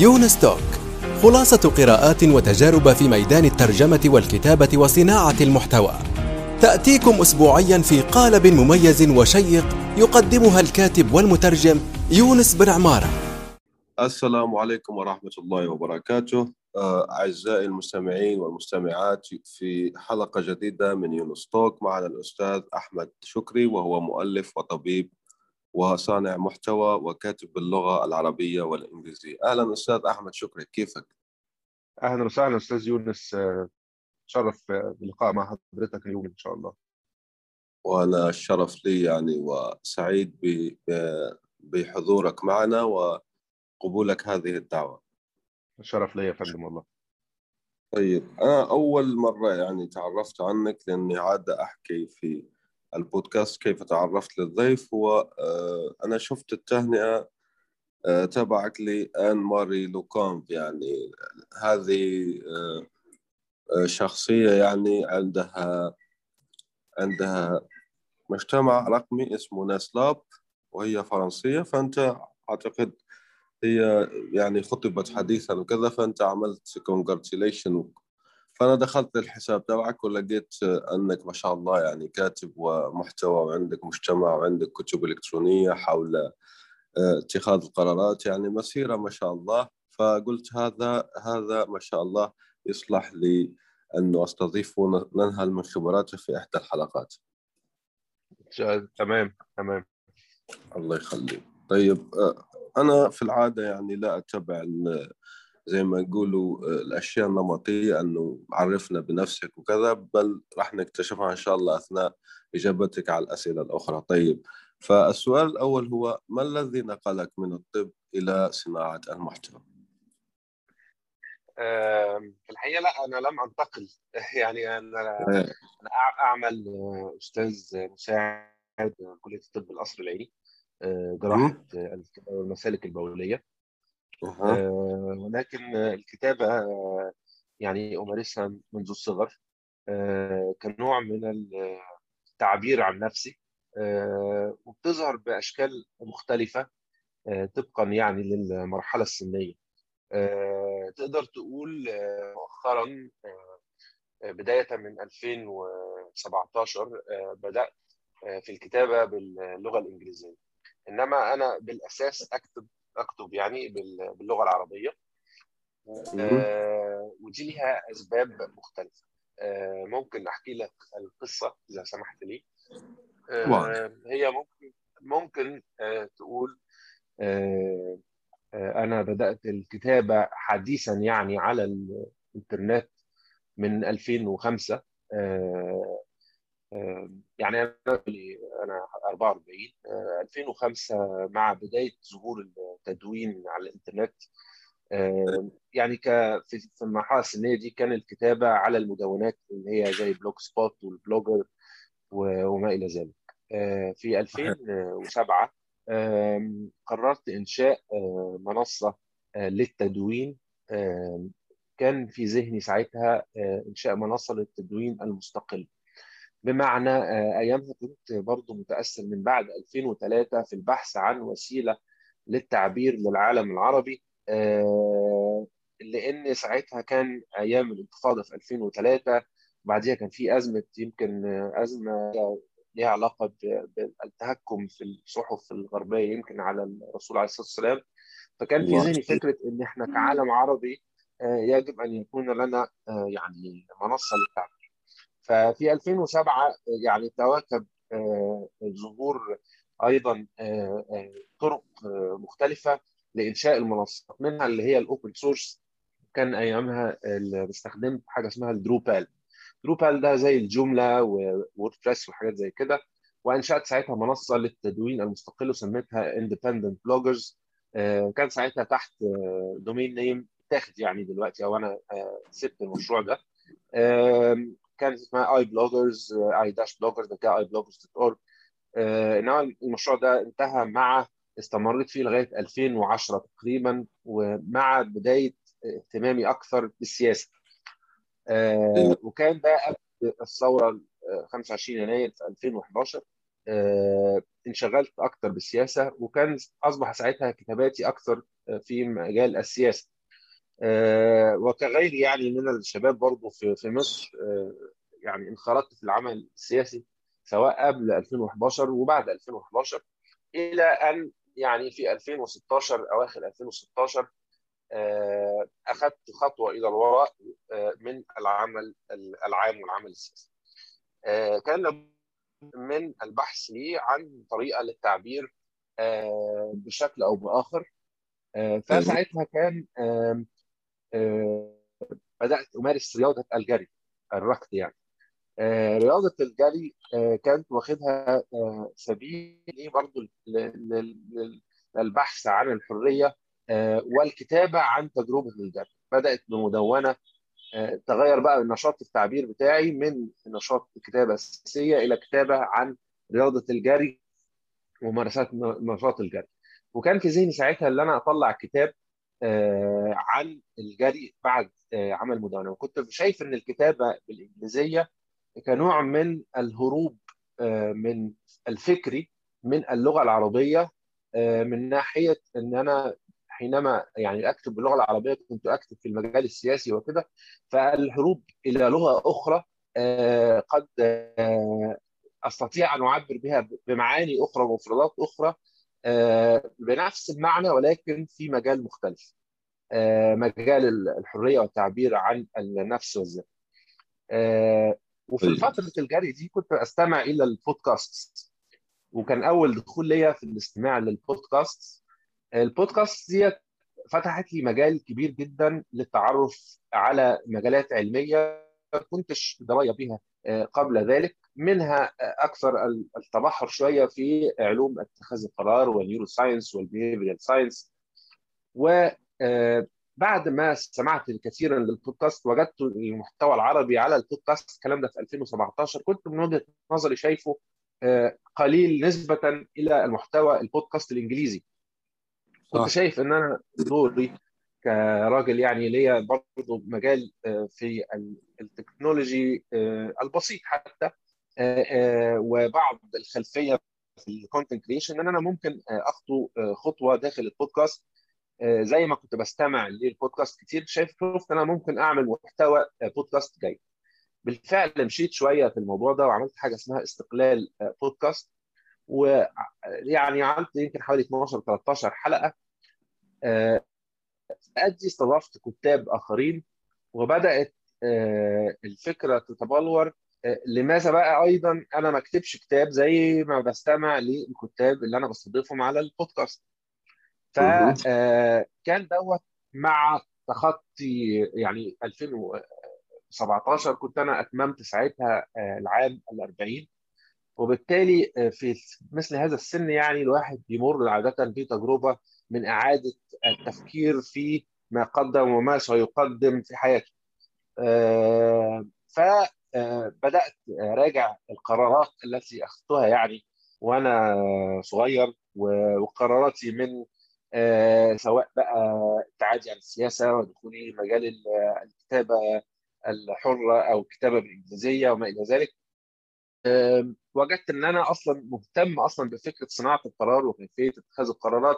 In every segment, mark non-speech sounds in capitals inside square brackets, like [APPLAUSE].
يونس توك خلاصة قراءات وتجارب في ميدان الترجمة والكتابة وصناعة المحتوى. تأتيكم أسبوعيا في قالب مميز وشيق يقدمها الكاتب والمترجم يونس بن عمارة. السلام عليكم ورحمة الله وبركاته. آه، أعزائي المستمعين والمستمعات في حلقة جديدة من يونس توك معنا الأستاذ أحمد شكري وهو مؤلف وطبيب وصانع محتوى وكاتب باللغة العربية والإنجليزية. أهلا أستاذ أحمد شكري كيفك؟ أهلا وسهلا أستاذ يونس. آه، شرف آه، باللقاء مع حضرتك اليوم إن شاء الله. وأنا الشرف لي يعني وسعيد بحضورك معنا وقبولك هذه الدعوة. الشرف ليا يا فندم والله. طيب أنا أول مرة يعني تعرفت عنك لأني عادة أحكي في البودكاست كيف تعرفت للضيف هو آه، أنا شفت التهنئة آه، تبعك لآن ماري لوكامب يعني هذه آه، شخصية يعني عندها عندها مجتمع رقمي اسمه ناسلاب وهي فرنسية فأنت أعتقد هي يعني خطبت حديثا وكذا فأنت عملت congratulation فأنا دخلت الحساب تبعك ولقيت أنك ما شاء الله يعني كاتب ومحتوى وعندك مجتمع وعندك كتب إلكترونية حول آه، اتخاذ القرارات يعني مسيرة ما شاء الله. فقلت هذا هذا ما شاء الله يصلح لي أنه أستضيفه وننهل من خبراته في إحدى الحلقات. تمام تمام. الله يخليك. طيب آه، أنا في العادة يعني لا أتبع ال- زي ما يقولوا آه، الأشياء النمطية أنه عرفنا بنفسك وكذا بل راح نكتشفها إن شاء الله أثناء إجابتك على الأسئلة الأخرى. طيب فالسؤال الأول هو ما الذي نقلك من الطب إلى صناعة المحتوى؟ في الحقيقة لا أنا لم أنتقل. [LAUGHS] يعني أنا أنا أعمل آه، أستاذ مساعد كلية الطب القصر العيني آه، جراحة الكلى والمسالك البولية. آه، ولكن الكتابة آه، يعني أمارسها منذ الصغر آه، كنوع من التعبير عن نفسي آه، وبتظهر بأشكال مختلفة آه، طبقا يعني للمرحلة السنية. آه، تقدر تقول مؤخرا بداية من 2017 آه، بدأت آه، في الكتابة باللغة الإنجليزية. إنما أنا بالأساس أكتب أكتب يعني بال- باللغة العربية. آه، ودي ليها أسباب مختلفة. آه، ممكن أحكي لك القصة إذا سمحت لي. آه، هي ممكن ممكن آه، تقول آه، أنا بدأت الكتابة حديثا يعني على الإنترنت من 2005 آه، آه، يعني أنا أنا 44 آه، 2005 مع بداية ظهور التدوين على الإنترنت. آه، يعني ك في المرحلة السنية دي كان الكتابة على المدونات اللي هي زي بلوج سبوت والبلوجر وما إلى ذلك. آه، في 2007 آم، قررت إنشاء آه، منصة آه، للتدوين. كان في ذهني ساعتها آه، إنشاء منصة للتدوين المستقل. بمعنى آه، أيامها كنت برضو متأثر من بعد 2003 في البحث عن وسيلة للتعبير للعالم العربي آه، لأن ساعتها كان أيام الانتفاضة في 2003 بعديها كان في أزمة يمكن أزمة ليها علاقة ب- بالتهكم في الصحف الغربية يمكن على الرسول عليه الصلاة والسلام. فكان في الله ذهني فكرة إن إحنا كعالم عربي آه، يجب أن يكون لنا يعني منصة للتعبير. ففي 2007 يعني تواكب آه، ظهور أيضا آه، آه، طرق آه، مختلفة لإنشاء المنصات منها اللي هي ال open source كان أيامها استخدمت حاجة اسمها الدروبال. دروبال ده زي الجوملا ووردبريس وحاجات زي كده وأنشأت ساعتها منصة للتدوين المستقل وسميتها Independent Bloggers كان ساعتها تحت domain name تاخد يعني دلوقتي أو أنا آه، سبت المشروع ده. كانت اسمها e bloggers e dash bloggers بعد كده e bloggers dot org إنما المشروع ده انتهى مع استمريت فيه لغاية 2010 تقريبا ومع بداية اهتمامي أكثر بالسياسة. آه،. وكان ده قبل الثورة آه، 25 يناير في 2011 آه، انشغلت أكتر بالسياسة وكان أصبح ساعتها كتاباتي أكتر في مجال السياسة. آه، وكغير يعني من الشباب برضه في في مصر آه، يعني انخرطت في العمل السياسي سواء قبل 2011 وبعد 2011 إلى أن يعني في 2016 أواخر 2016 آه، أخذت خطوة إلى الوراء من العمل العام والعمل السياسي. كان من البحث لي عن طريقة للتعبير بشكل أو بآخر فساعتها كان بدأت أمارس رياضة الجري الركض يعني. رياضة الجري كانت واخدها سبيل لي برضه للبحث عن الحرية والكتابة عن تجربة الجري. بدأت بمدونة تغير بقى نشاط التعبير بتاعي من نشاط الكتابة الأساسية إلى كتابة عن رياضة الجري وممارسات نشاط الجري. وكان في ذهني ساعتها إن أنا أطلع كتاب عن الجري بعد عمل مدونه وكنت شايف إن الكتابة بالإنجليزية كنوع من الهروب من الفكري من اللغة العربية من ناحية إن أنا حينما يعني أكتب باللغة العربية كنت أكتب في المجال السياسي وكده فالهروب إلى لغة أخرى قد أستطيع أن أعبر بها بمعاني أخرى ومفردات أخرى بنفس المعنى ولكن في مجال مختلف. مجال الحرية والتعبير عن النفس والذات. وفي فترة الجري دي كنت أستمع إلى البودكاست. وكان أول دخول ليا في الاستماع لل podcast. ال podcast دي فتحت لي مجال كبير جدا للتعرف على مجالات علمية ما كنتش درايه بها قبل ذلك. منها أكثر التبحر شوية في علوم اتخاذ القرار وال neuroscience وال behavioral science وبعد ما سمعت كثيرا للبودكاست وجدت المحتوى العربي على البودكاست الكلام ده في 2017 كنت من وجهة نظري شايفه قليل نسبة إلى المحتوى البودكاست الإنجليزي. كنت صح. شايف إن أنا دوري كراجل يعني ليا برضه مجال في ال technology البسيط حتى. وبعض الخلفية في ال content creation إن أنا ممكن أخطو خطوة داخل البودكاست زي ما كنت بستمع للبودكاست كتير شايف شفت أنا ممكن أعمل محتوى بودكاست جاي. بالفعل مشيت شوية في الموضوع ده وعملت حاجة اسمها استقلال بودكاست ويعني عملت يمكن حوالي 12 13 حلقة. ادي استضفت كتاب آخرين وبدأت الفكرة تتبلور. لماذا بقى أيضا أنا ما أكتبش كتاب زي ما بستمع للكتاب اللي أنا بستضيفهم على البودكاست؟ فكان دوت مع تخطي يعني 2017 كنت أنا أتممت ساعتها العام ال 40 وبالتالي في مثل هذا السن يعني الواحد بيمر عادة في تجربة من إعادة التفكير في ما قدم وما سيقدم في حياته. فبدات اراجع القرارات التي أخذتها يعني وأنا صغير وقراراتي من سواء بقى ابتعادي عن السياسة ودخولي مجال الكتابة الحرة أو الكتابة بالإنجليزية وما إلى ذلك. وجدت إن أنا أصلا مهتم أصلا بفكرة صناعة القرار وكيفية اتخاذ القرارات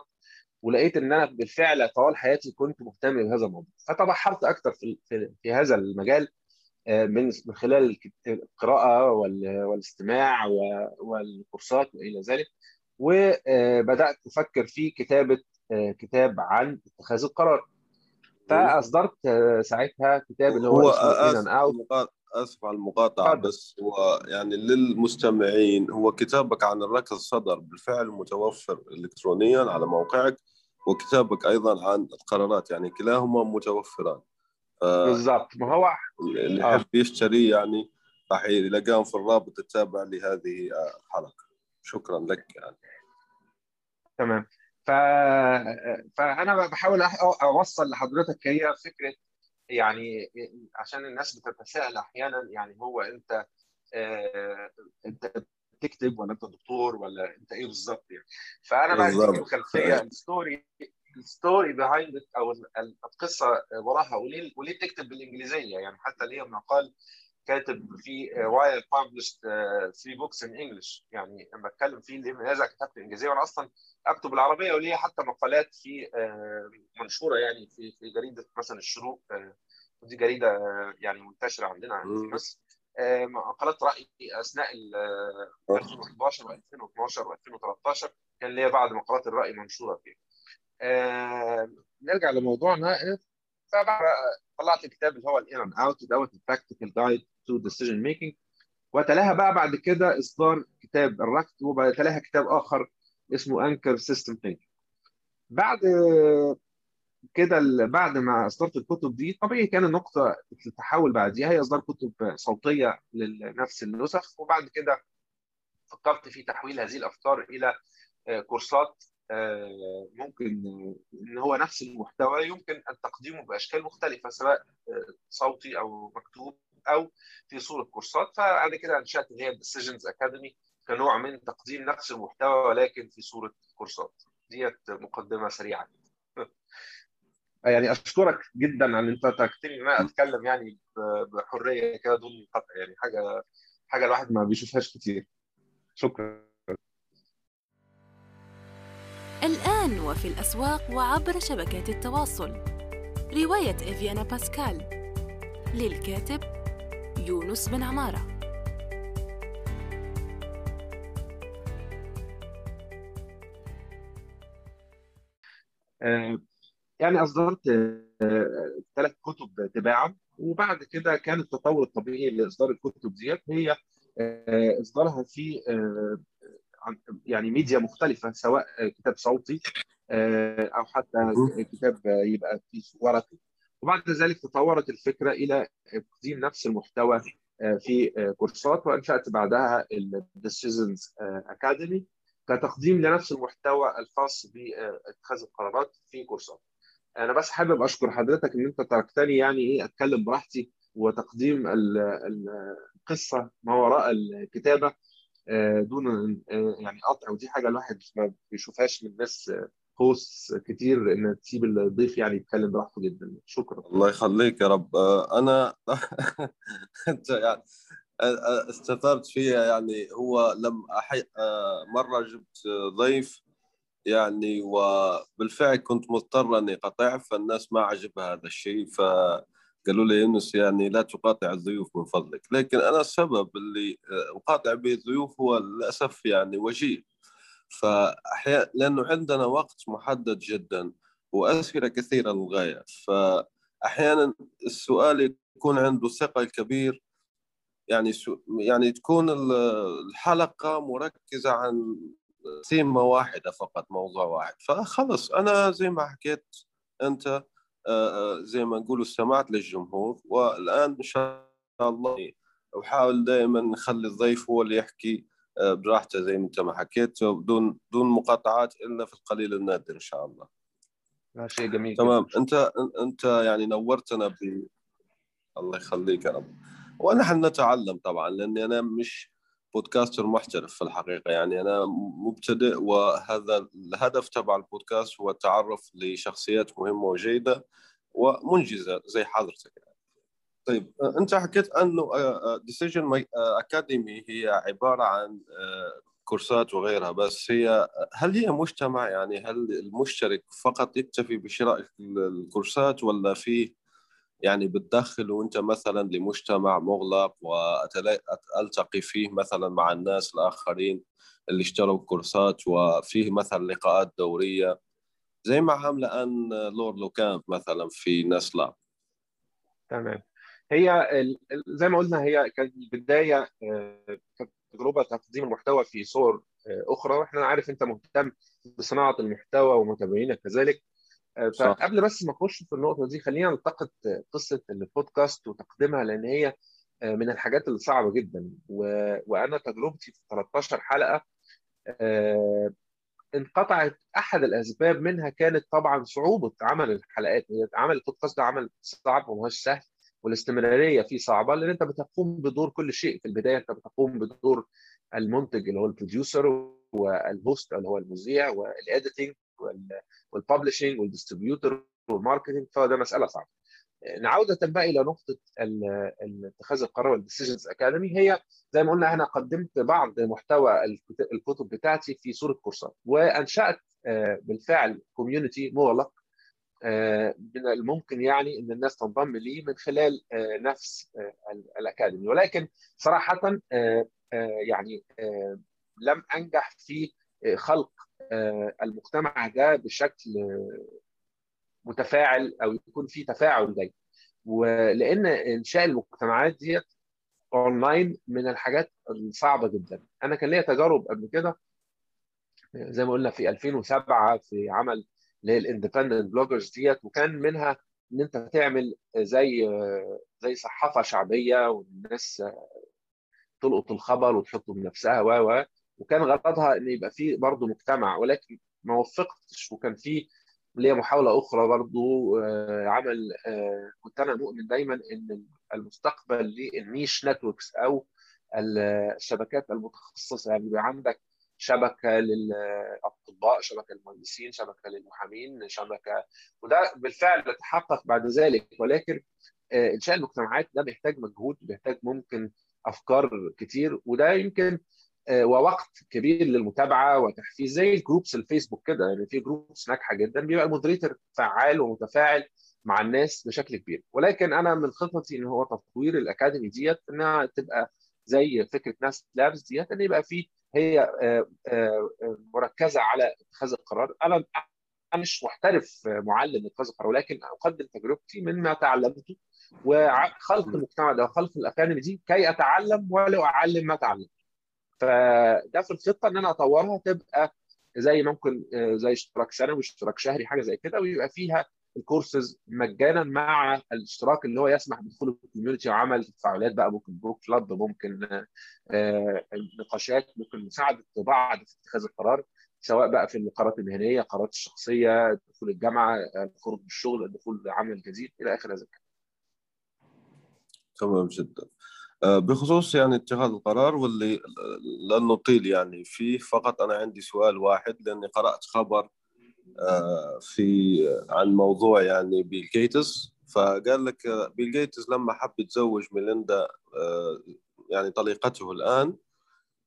ولقيت إن أنا بالفعل طوال حياتي كنت مهتم بهذا الموضوع فتبحرت أكثر في في, في هذا المجال من من خلال القراءة والاستماع والكورسات وإلى ذلك. وبدأت أفكر في كتابة كتاب عن اتخاذ القرار. فأصدرت ساعتها كتاب اللي هو, هو اسف على المقاطعة بس. هو يعني للمستمعين هو كتابك عن الركض صدر بالفعل متوفر الكترونيا على موقعك وكتابك أيضا عن القرارات يعني كلاهما متوفران. بالضبط. ما هو اللي يحب آه. يشتري يعني راح يلاقاهم في الرابط التابع لهذه الحلقة. شكرا لك يعني. تمام. ف... فأنا بحاول أوصل لحضرتك هي فكرة يعني عشان الناس بتتساءل أحيانا يعني هو أنت آه أنت بتكتب ولا أنت دكتور ولا أنت إيه بالظبط يعني. فأنا بقى الخلفيه الستوري ال story behind أو القصة وراها وليه وليه بتكتب بالإنجليزية؟ يعني حتى ليا مقال كاتب في Why I Published 3 Books in English يعني لما اتكلم فيه لماذا كتبت إنجليزية وأنا أصلا أكتب العربية وليا حتى مقالات في منشورة يعني في في جريدة مثلا الشروق دي جريدة يعني منتشرة عندنا في مصر. مقالات راي أثناء 2011 و2012 و2013 كان ليا بعض مقالات الرأي منشورة فيها. نرجع لموضوعنا. طلعت الكتاب اللي هو ال In and Out the Practical Guide to Decision Making وتلاها بقى بعد كده إصدار كتاب الركت وتلاها كتاب آخر اسمه Anchor System Think بعد كده بعد ما إصدرت الكتب دي طبيعي كان النقطة التحول بعديها. هي إصدار كتب صوتية لنفس النسخ. وبعد كده فكرت في تحويل هذه الأفكار إلى كورسات ممكن إن هو نفس المحتوى يمكن أن تقديمه بأشكال مختلفة سواء صوتي أو مكتوب أو في صورة كورسات. فبعد كده أنشأت اللي هي Decisions Academy كنوع من تقديم نفس المحتوى ولكن في صورة كورسات. ديت مقدمة سريعه [LAUGHS] يعني أشكرك جدا إن أنت تركتني إن أنا أتكلم يعني بحرية كده دون قطع يعني حاجة حاجة الواحد ما بيشوفهاش كتير. شكرا. الآن وفي الأسواق وعبر شبكات التواصل. رواية إفيانا باسكال. للكاتب يونس بن عمارة. يعني أصدرت ثلاث كتب تباعا وبعد كده كان التطور الطبيعي لإصدار الكتب ديت هي إصدارها في يعني ميديا مختلفة سواء كتاب صوتي أو حتى كتاب يبقى في ورقي وبعد ذلك تطورت الفكرة إلى تقديم نفس المحتوى في كورسات وأنشأت بعدها ال Decisions Academy كتقديم لنفس المحتوى الخاص باتخاذ القرارات في كورسات. أنا بس حابب أشكر حضرتك إن أنت تركتني يعني إيه أتكلم براحتي وتقديم القصة ما وراء الكتابة. دون يعني قطع ودي حاجة الواحد ما بيشوفهاش من ناس هوست كتير ان تسيب الضيف يعني يتكلم براحته جدا. شكرا. الله يخليك يا رب. أنا [LAUGHS] أنت يعني استثرت فيها. يعني هو لم أحي... مرة جبت ضيف يعني وبالفعل كنت مضطر إني اقاطع فالناس ما عجبها هذا الشيء. فقالوا لي يونس يعني لا تقاطع الضيوف من فضلك. لكن أنا السبب اللي أقاطع به الضيوف هو للأسف يعني وجيه فاحيانا لأنه عندنا وقت محدد جدا وأسئلة كثيرة للغاية. فاحيانا السؤال يكون عنده ثقل كبير. يعني يعني تكون الحلقة مركزة عن ثيمة واحدة فقط موضوع واحد. فخلص أنا زي ما حكيت أنت زي ما نقول استمعت للجمهور والآن إن شاء الله أحاول دائما نخلي الضيف هو اللي يحكي براحته زي ما أنت ما حكيت بدون دون مقاطعات إلا في القليل النادر إن شاء الله. شيء جميل تمام. جدا. أنت أنت يعني نورتنا ب الله يخليك يا رب. ونحن نتعلم طبعا لأني أنا مش بودكاستر محترف في الحقيقة يعني أنا مبتدئ وهذا الهدف تبع البودكاست هو التعرف لشخصيات مهمة وجيدة ومنجزة زي حضرتك يعني. طيب أنت حكيت أنه ديسيجن أكاديمي هي عبارة عن كورسات وغيرها بس هي هل هي مجتمع يعني هل المشترك فقط يكتفي بشراء الكورسات ولا في يعني بتدخل وانت مثلا لمجتمع مغلق والتقي فيه مثلا مع الناس الآخرين اللي اشتروا كورسات وفيه مثلا لقاءات دورية زي ما عامله ان لور لوكامب مثلا في نسلا تمام. هي زي ما قلنا هي كانت البدايه كانت تجربة تقديم المحتوى في صور أخرى وإحنا عارف أنت مهتم بصناعة المحتوى ومتابعينك كذلك. فقبل بس ما أخش في النقطة دي خلينا نلتقط قصة البودكاست وتقديمها لأن هي من الحاجات اللي صعبة جدا. و... وأنا تجربتي في 13 حلقة انقطعت أحد الأسباب منها كانت طبعا صعوبة عمل الحلقات. عمل البودكاست ده عمل صعب وما هوش سهل والاستمرارية فيه صعبة لأن أنت بتقوم بدور كل شيء في البداية. أنت بتقوم بدور المنتج اللي هو ال producer وال host اللي هو المذيع والاديتنج والببلشنج والديستريبيوتر والماركتنج فده مسألة صعبة. عودة بقى إلى نقطة اتخاذ القرار وال Decisions Academy هي زي ما قلنا أنا قدمت بعض محتوى الكتب بتاعتي في صورة كورسات وأنشأت بالفعل community مغلق من الممكن يعني إن الناس تنضم لي من خلال نفس الأكاديمي. ولكن صراحة يعني لم أنجح في خلق المجتمع ده بشكل متفاعل أو يكون في تفاعل دايما. ولأن إنشاء المجتمعات ديت أونلاين من الحاجات الصعبة جدا. أنا كان ليا تجارب قبل كده زي ما قلنا في 2007 في عمل اللي هي ال independent bloggers ديت وكان منها إن أنت تعمل زي زي صحافة شعبية والناس تلقط الخبر وتحطه بنفسها و وكان غرضها إن يبقى في برضه مجتمع ولكن ما وفقتش وكان في ليا محاولة أخرى برضه عمل كنت أنا مؤمن دايما إن المستقبل لل niche networks أو الشبكات المتخصصة يعني يبقى عندك شبكة للأطباء شبكة للمهندسين شبكة للمحامين شبكة وده بالفعل تحقق بعد ذلك. ولكن إنشاء المجتمعات ده بيحتاج مجهود بيحتاج ممكن أفكار كتير وده يمكن ووقت كبير للمتابعة وتحفيز زي ال groups الفيسبوك كده يعني في groups ناجحة جدا بيبقى ال moderator فعال ومتفاعل مع الناس بشكل كبير. ولكن أنا من خططي إن هو تطوير ال academy ديت إنها تبقى زي فكرة ناس لابس ديت إن يبقى في هي مركزة على اتخاذ القرار. أنا أنا مش محترف معلم اتخاذ القرار ولكن أقدم تجربتي مما تعلمته وخلق المجتمع ده وخلق ال academy دي كي أتعلم ولا أعلم ما تعلمت فده في الخطة إن أنا أطورها تبقى زي ممكن زي اشتراك سنوي اشتراك شهري حاجة زي كده ويبقى فيها الكورسز مجانا مع الاشتراك اللي هو يسمح بدخول ال community وعمل تفاعلات بقى ممكن book club ممكن نقاشات ممكن مساعدة بعض في اتخاذ القرار سواء بقى في القرارات المهنية القرارات الشخصية دخول الجامعة الخروج من الشغل الدخول لعمل جديد إلى آخر هذا الكلام. تمام جدا. بخصوص يعني اتخاذ القرار واللي لن نطيل يعني. فيه فقط أنا عندي سؤال واحد لأني قرأت خبر في عن موضوع يعني بيل جيتس. فقال لك بيل جيتس لما حب يتزوج ميليندا يعني طليقته الآن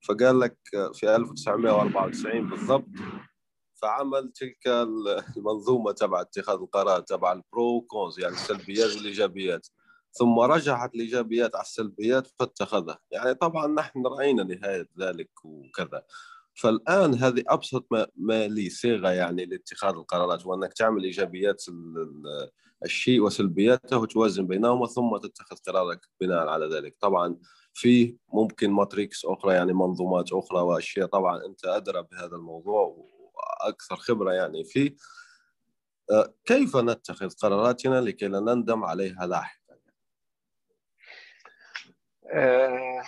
فقال لك في 1994 بالضبط فعمل تلك [LAUGHS] المنظومة تبع اتخاذ القرار تبع البرو كونز يعني السلبيات والإيجابيات. ثم رجحت الايجابيات على السلبيات فاتخذها يعني طبعا نحن رأينا نهاية ذلك وكذا. فالآن هذه أبسط ما, ما لي صيغة يعني لاتخاذ القرارات وأنك تعمل إيجابيات الشيء وسلبياته وتوازن بينهما ثم تتخذ قرارك بناء على ذلك. طبعا في ممكن ماتريكس أخرى يعني منظومات أخرى وأشياء طبعا أنت أدرى بهذا الموضوع وأكثر خبرة يعني فيه. كيف نتخذ قراراتنا لكي لا نندم عليها لاحقا؟ آه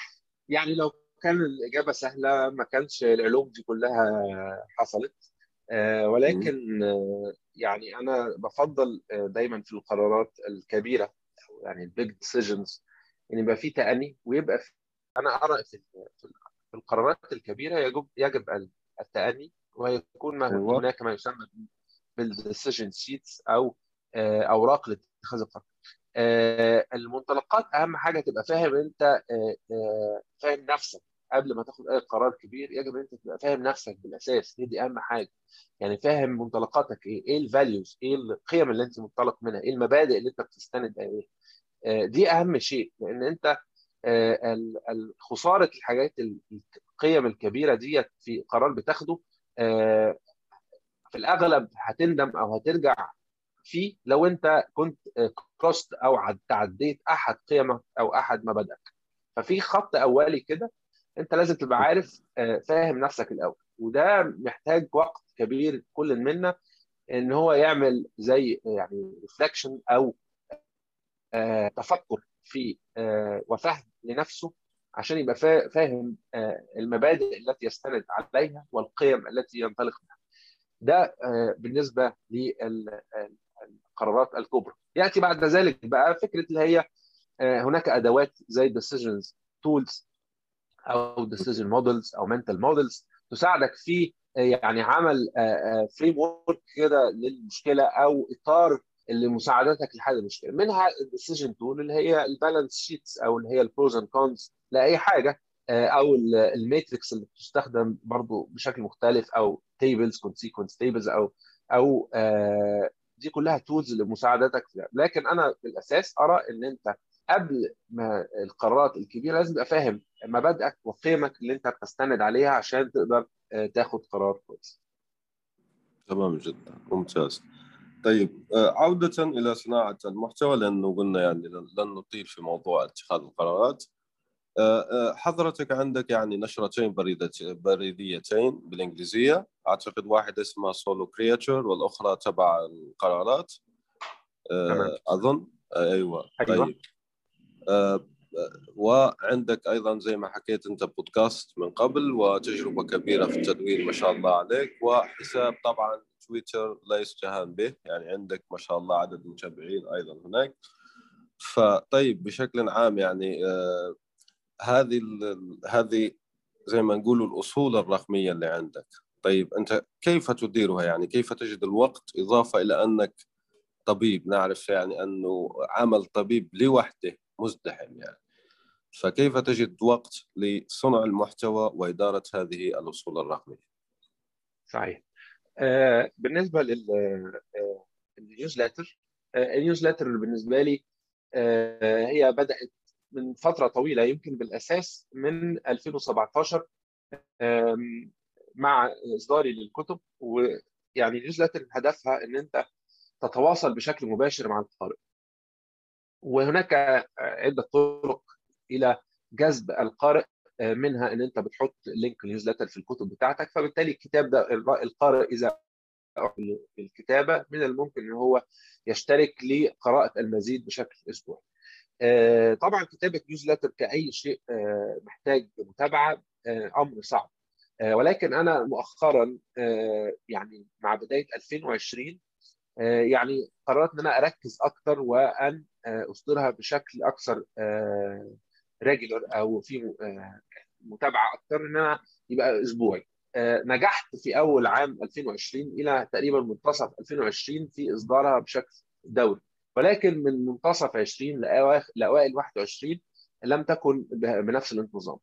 يعني لو كان الإجابة سهلة ما كانش العلوم دي كلها حصلت. آه ولكن آه يعني أنا بفضل دايما في القرارات الكبيرة يعني ال big decisions إن يبقى في تأني ويبقى في أنا أرى في في القرارات الكبيرة يجب يجب التأني ويكون ما هناك ما يسمى بال decision sheets أو أوراق لاتخاذ القرار. المنطلقات أهم حاجة تبقى فاهم أنت فاهم نفسك قبل ما تاخد أي قرار كبير. يجب أنت تبقى فاهم نفسك بالأساس هي دي أهم حاجة. يعني فاهم منطلقاتك إيه إيه ال values إيه القيم اللي أنت منطلق منها إيه المبادئ اللي أنت بتستند عليها. دي أهم شيء لأن أنت خسارة الحاجات القيم الكبيرة ديت في قرار بتاخده في الأغلب هتندم أو هترجع فيه لو انت كنت كروست أو تعديت أحد قيمك أو أحد مبادئك. ففي خط أولي كده انت لازم تبقى عارف فاهم نفسك الأول. وده محتاج وقت كبير كل منا إن هو يعمل زي يعني ريفلكشن أو تفكر في وفهم لنفسه عشان يبقى فاهم المبادئ التي يستند عليها والقيم التي ينطلق منها ده بالنسبة للقرارات الكبرى. يأتي بعد ذلك بقى فكرة اللي هي هناك أدوات زي decisions tools أو decision models أو mental models تساعدك في يعني عمل framework كده للمشكلة أو إطار اللي مساعدتك لحل المشكلة. منها ال decision tool اللي هي ال balance sheets أو اللي هي ال pros and cons لأي حاجة آه، أو ال matrix اللي بتستخدم برضو بشكل مختلف أو tables consequence tables أو أو آه، دي كلها tools لمساعدتك فيها لكن أنا بالأساس أرى إن أنت قبل ما القرارات الكبيرة لازم تبقى فاهم مبادئك وقيمك اللي أنت بتستند عليها عشان تقدر آه، تاخد قرار كويس. تمام جدا ممتاز. طيب عودة إلى صناعة المحتوى لأنه قلنا يعني لن نطيل في موضوع اتخاذ القرارات آه، آه، حضرتك عندك يعني نشرتين بريديتين بالإنجليزية أعتقد واحدة اسمها Solo Creator والأخرى تبع القرارات. آه، أظن. أيوه, أيوة. طيب. وعندك أيضا زي ما حكيت أنت بودكاست من قبل وتجربة كبيرة في التدوين ما شاء الله عليك وحساب طبعا تويتر لا يستهان به. يعني عندك ما شاء الله عدد متابعين أيضا هناك. فطيب بشكل عام يعني هذه هذه زي ما نقول الأصول الرقمية اللي عندك. طيب أنت كيف تديرها؟ يعني كيف تجد الوقت إضافة إلى أنك طبيب؟ نعرف يعني أنه عمل طبيب لوحده مزدحم يعني. فكيف تجد وقت لصنع المحتوى وإدارة هذه الأصول الرقمية؟ صحيح. آه بالنسبة لل النيوزلتر آه, آه، النيوزلتر بالنسبة لي هي بدأت من فترة طويلة يمكن بالأساس من 2017 مع إصداري للكتب ويعني newsletter هدفها إن أنت تتواصل بشكل مباشر مع القارئ وهناك عدة طرق إلى جذب القارئ منها إن أنت بتحط link newsletter في الكتب بتاعتك فبالتالي الكتاب ده القارئ إذا الكتابة من الممكن إن هو يشترك لقراءة المزيد بشكل أسبوعي. آه، طبعا كتابة newsletter كأي شيء آه، محتاج متابعة آه، أمر صعب ولكن أنا مؤخرا يعني مع بداية 2020 يعني قررت إن أنا أركز أكثر وأن أصدرها بشكل أكثر ريجولر أو في متابعة أكثر إن أنا يبقى أسبوعي. نجحت في أول عام 2020 إلى تقريبا منتصف 2020 في إصدارها بشكل دوري. ولكن من منتصف 20 لأوائل 21 لم تكن بنفس الانتظام.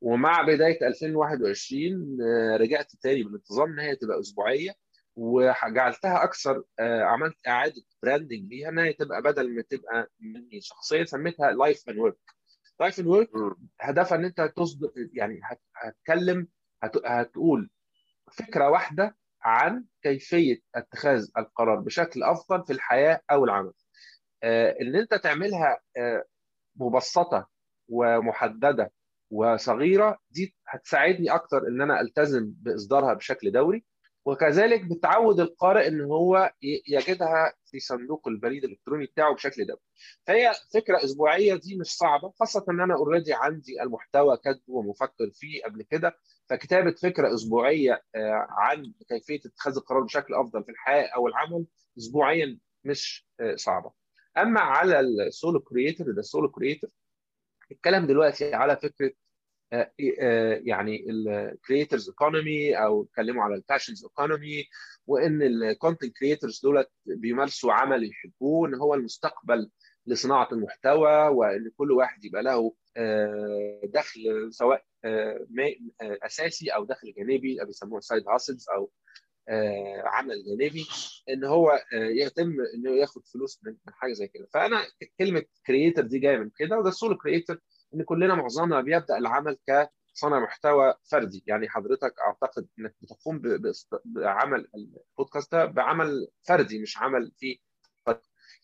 ومع بداية 2021 آه، رجعت تاني بالانتظام إن هي تبقى أسبوعية. وجعلتها أكثر آه، عملت إعادة branding ليها إن هي تبقى بدل ما تبقى مني شخصيا سميتها Life and Work Life and Work هدفها إن أنت تصدر يعني هتكلم هتقول فكرة واحدة عن كيفية اتخاذ القرار بشكل أفضل في الحياة أو العمل. آه، إن أنت تعملها مبسطة ومحددة وصغيرة دي هتساعدني أكتر إن أنا ألتزم بإصدارها بشكل دوري وكذلك بتعود القارئ إن هو يجدها في صندوق البريد الإلكتروني بتاعه بشكل دوري. فهي فكرة أسبوعية دي مش صعبة خاصة إن أنا اوريدي عندي المحتوى كاتبه ومفكر فيه قبل كده فكتابة فكرة أسبوعية آه، عن كيفية اتخاذ القرار بشكل أفضل في الحياة أو العمل اسبوعيا مش صعبة. أما على ال Solo Creator ده ال Solo Creator الكلام دلوقتي على فكرة آه، آه، يعني ال creators economy أو اتكلموا على ال passions economy وإن ال content creators دولت بيمارسوا عمل يحبوه ان هو المستقبل لصناعة المحتوى وإن كل واحد يبقى له آه، دخل سواء أساسي أو دخل جانبي بيسموه side hustles أو عمل جانبي إن هو آه، يتم إنه ياخد فلوس من حاجة زي كده. فأنا كلمة creator دي جاية من كده وده ال Solo Creator إن كلنا معظمنا بيبدأ العمل كصانع محتوى فردي. يعني حضرتك أعتقد إنك بتقوم بعمل البودكاست ده بعمل فردي مش عمل فيه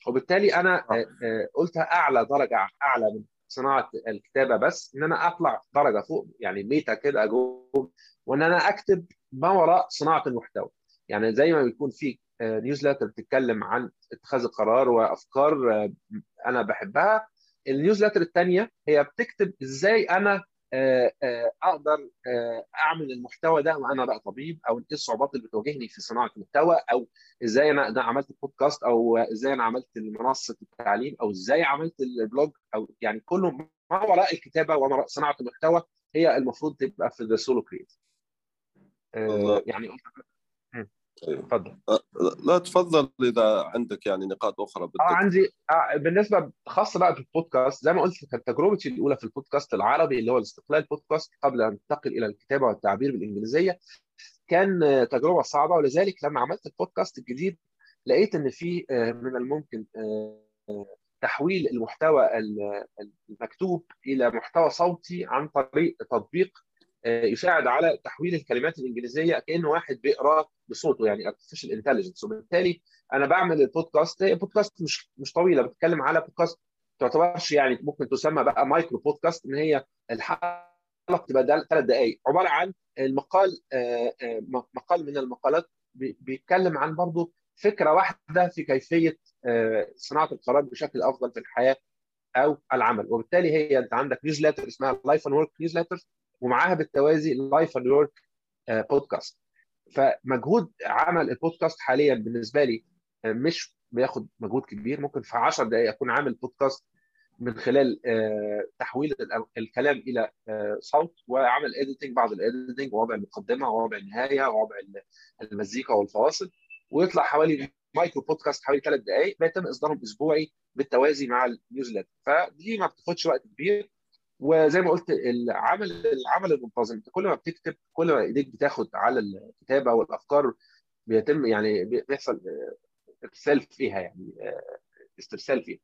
وبالتالي أنا آه. قلتها أعلى درجة أعلى من صناعة الكتابة بس إن أنا أطلع درجة فوق يعني meta كده اجوم وإن أنا أكتب ما وراء صناعة المحتوى. يعني زي ما بيكون في newsletter بتتكلم عن اتخاذ القرار وأفكار آه، أنا بحبها. ال newsletter الثانية هي بتكتب إزاي أنا آه، آه، أقدر أعمل المحتوى ده وأنا بقى طبيب أو إيه الصعوبات اللي بتواجهني في صناعة المحتوى أو إزاي أنا عملت بودكاست أو إزاي أنا عملت منصه التعليم أو إزاي عملت ال blog أو يعني كله ما وراء الكتابة وما وراء صناعة المحتوى هي المفروض تبقى في The Solo Creator يعني اتفضل لا تفضل إذا عندك يعني نقاط أخرى آه عندي آه بالنسبة خاصه بقى بالبودكاست زي ما قلت كانت تجربتي الأولى في البودكاست العربي اللي هو الاستقلال بودكاست قبل أن انتقل إلى الكتابة والتعبير بالإنجليزية كان تجربة صعبة ولذلك لما عملت البودكاست الجديد لقيت إن في من الممكن تحويل المحتوى المكتوب إلى محتوى صوتي عن طريق تطبيق يساعد على تحويل الكلمات الإنجليزية كانه واحد بيقرأ بصوته يعني artificial intelligence وبالتالي أنا بعمل البودكاست هي بودكاست مش مش طويلة بتكلم على بودكاست تعتبرش يعني ممكن تسمى بقى micro podcast إن هي الحلقة تبقى ثلاث دقائق عبارة عن المقال مقال من المقالات بيتكلم عن برضه فكرة واحدة في كيفية صناعة القرار بشكل أفضل في الحياة أو العمل. وبالتالي هي أنت عندك newsletter اسمها Life and Work newsletter ومعاها بالتوازي Life and Work podcast فمجهود عمل البودكاست حاليا بالنسبة لي مش بياخد مجهود كبير. ممكن في 10 دقائق أكون عامل بودكاست من خلال تحويل الكلام إلى صوت وعمل editing بعض ال editing ووضع المقدمة ووضع النهاية ووضع المزيكا والفواصل. ويطلع حوالي micro podcast حوالي ثلاث دقائق بيتم إصدارهم أسبوعي بالتوازي مع ال newsletter فدي ما بتاخدش وقت كبير. وزي ما قلت العمل العمل المنتظم انت كل ما بتكتب كل ما ايديك بتاخد على الكتابة والأفكار بيتم يعني بيحصل إرسال فيها يعني استرسال فيها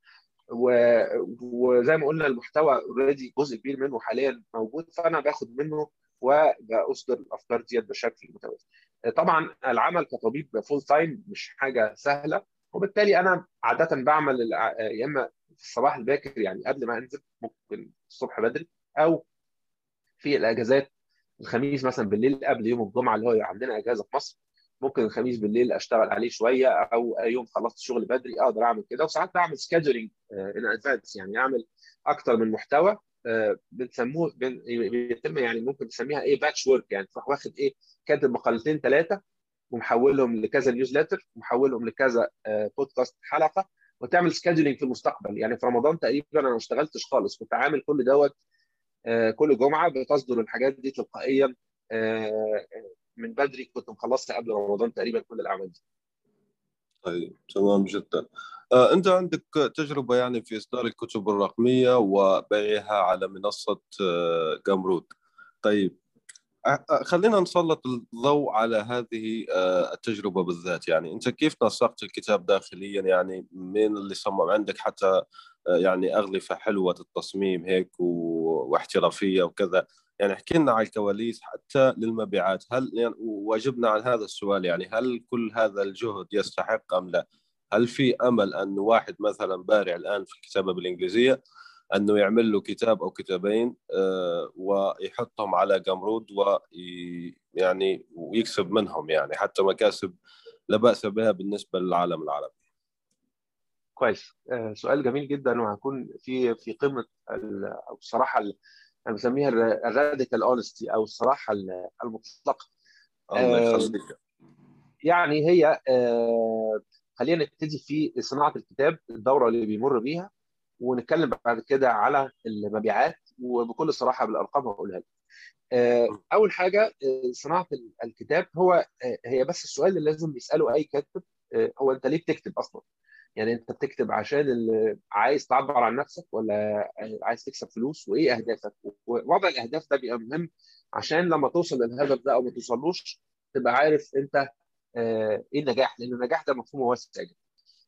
وزي ما قلنا المحتوى already جزء كبير منه حاليا موجود فأنا باخد منه وبأصدر الأفكار ديت بشكل متوازي. طبعا العمل كطبيب full time مش حاجة سهلة وبالتالي أنا عادة بعمل يا إما في الصباح الباكر يعني قبل ما أنزل ممكن الصبح بدري أو في الأجازات الخميس مثلا بالليل قبل يوم الجمعة اللي هو عندنا أجازة في مصر ممكن الخميس بالليل أشتغل عليه شوية أو يوم خلصت شغل بدري أقدر أعمل كده. وساعات بعمل scheduling in advance يعني أعمل أكتر من محتوى بنسموه بيتم يعني ممكن نسميها إيه batch work يعني تروح واخد إيه كاتب مقالتين ثلاثة ومحولهم لكذا newsletter ومحولهم لكذا بودكاست حلقة وتعمل scheduling في المستقبل. يعني في رمضان تقريبا أنا ما اشتغلتش خالص كنت عامل كل دوت كل جمعة بتصدر الحاجات دي تلقائيا من بدري كنت مخلصها قبل رمضان تقريبا كل الأعمال دي. طيب تمام جدا. آه، أنت عندك تجربة يعني في إصدار الكتب الرقمية وبيعها على منصة آه، جمرود طيب خلينا نسلط الضوء على هذه التجربة بالذات. يعني أنت كيف نسقت الكتاب داخليا؟ يعني من اللي صمم عندك حتى يعني أغلفة حلوة التصميم هيك واحترافية وكذا. يعني احكي لنا على الكواليس حتى للمبيعات. هل يعني وأجبنا عن هذا السؤال يعني هل كل هذا الجهد يستحق أم لا؟ هل في أمل أن واحد مثلا بارع الآن في الكتابة بالإنجليزية؟ أنه يعمل له كتاب أو كتابين ويحطهم على Gumroad ويعني ويكسب منهم يعني حتى مكاسب لا بأس بها بالنسبة للعالم العربي. كويس سؤال جميل جدا وهكون في في قمة أو الصراحة أنا بسميها ال radical honesty أو الصراحة المطلقة. الله يخليك. يعني هي خلينا نبتدي في صناعة الكتاب الدورة اللي بيمر بيها ونتكلم بعد كده على المبيعات وبكل صراحة بالأرقام هقولها لك. أول حاجة صناعة الكتاب هو هي بس السؤال اللي لازم يسأله أي كاتب هو أنت ليه بتكتب أصلا؟ يعني أنت بتكتب عشان عايز تعبر عن نفسك ولا عايز تكسب فلوس وإيه أهدافك؟ ووضع الأهداف ده بيبقى مهم عشان لما توصل للهدف ده أو ما توصلوش تبقى عارف أنت إيه النجاح لأن النجاح ده مفهوم واسع جدا.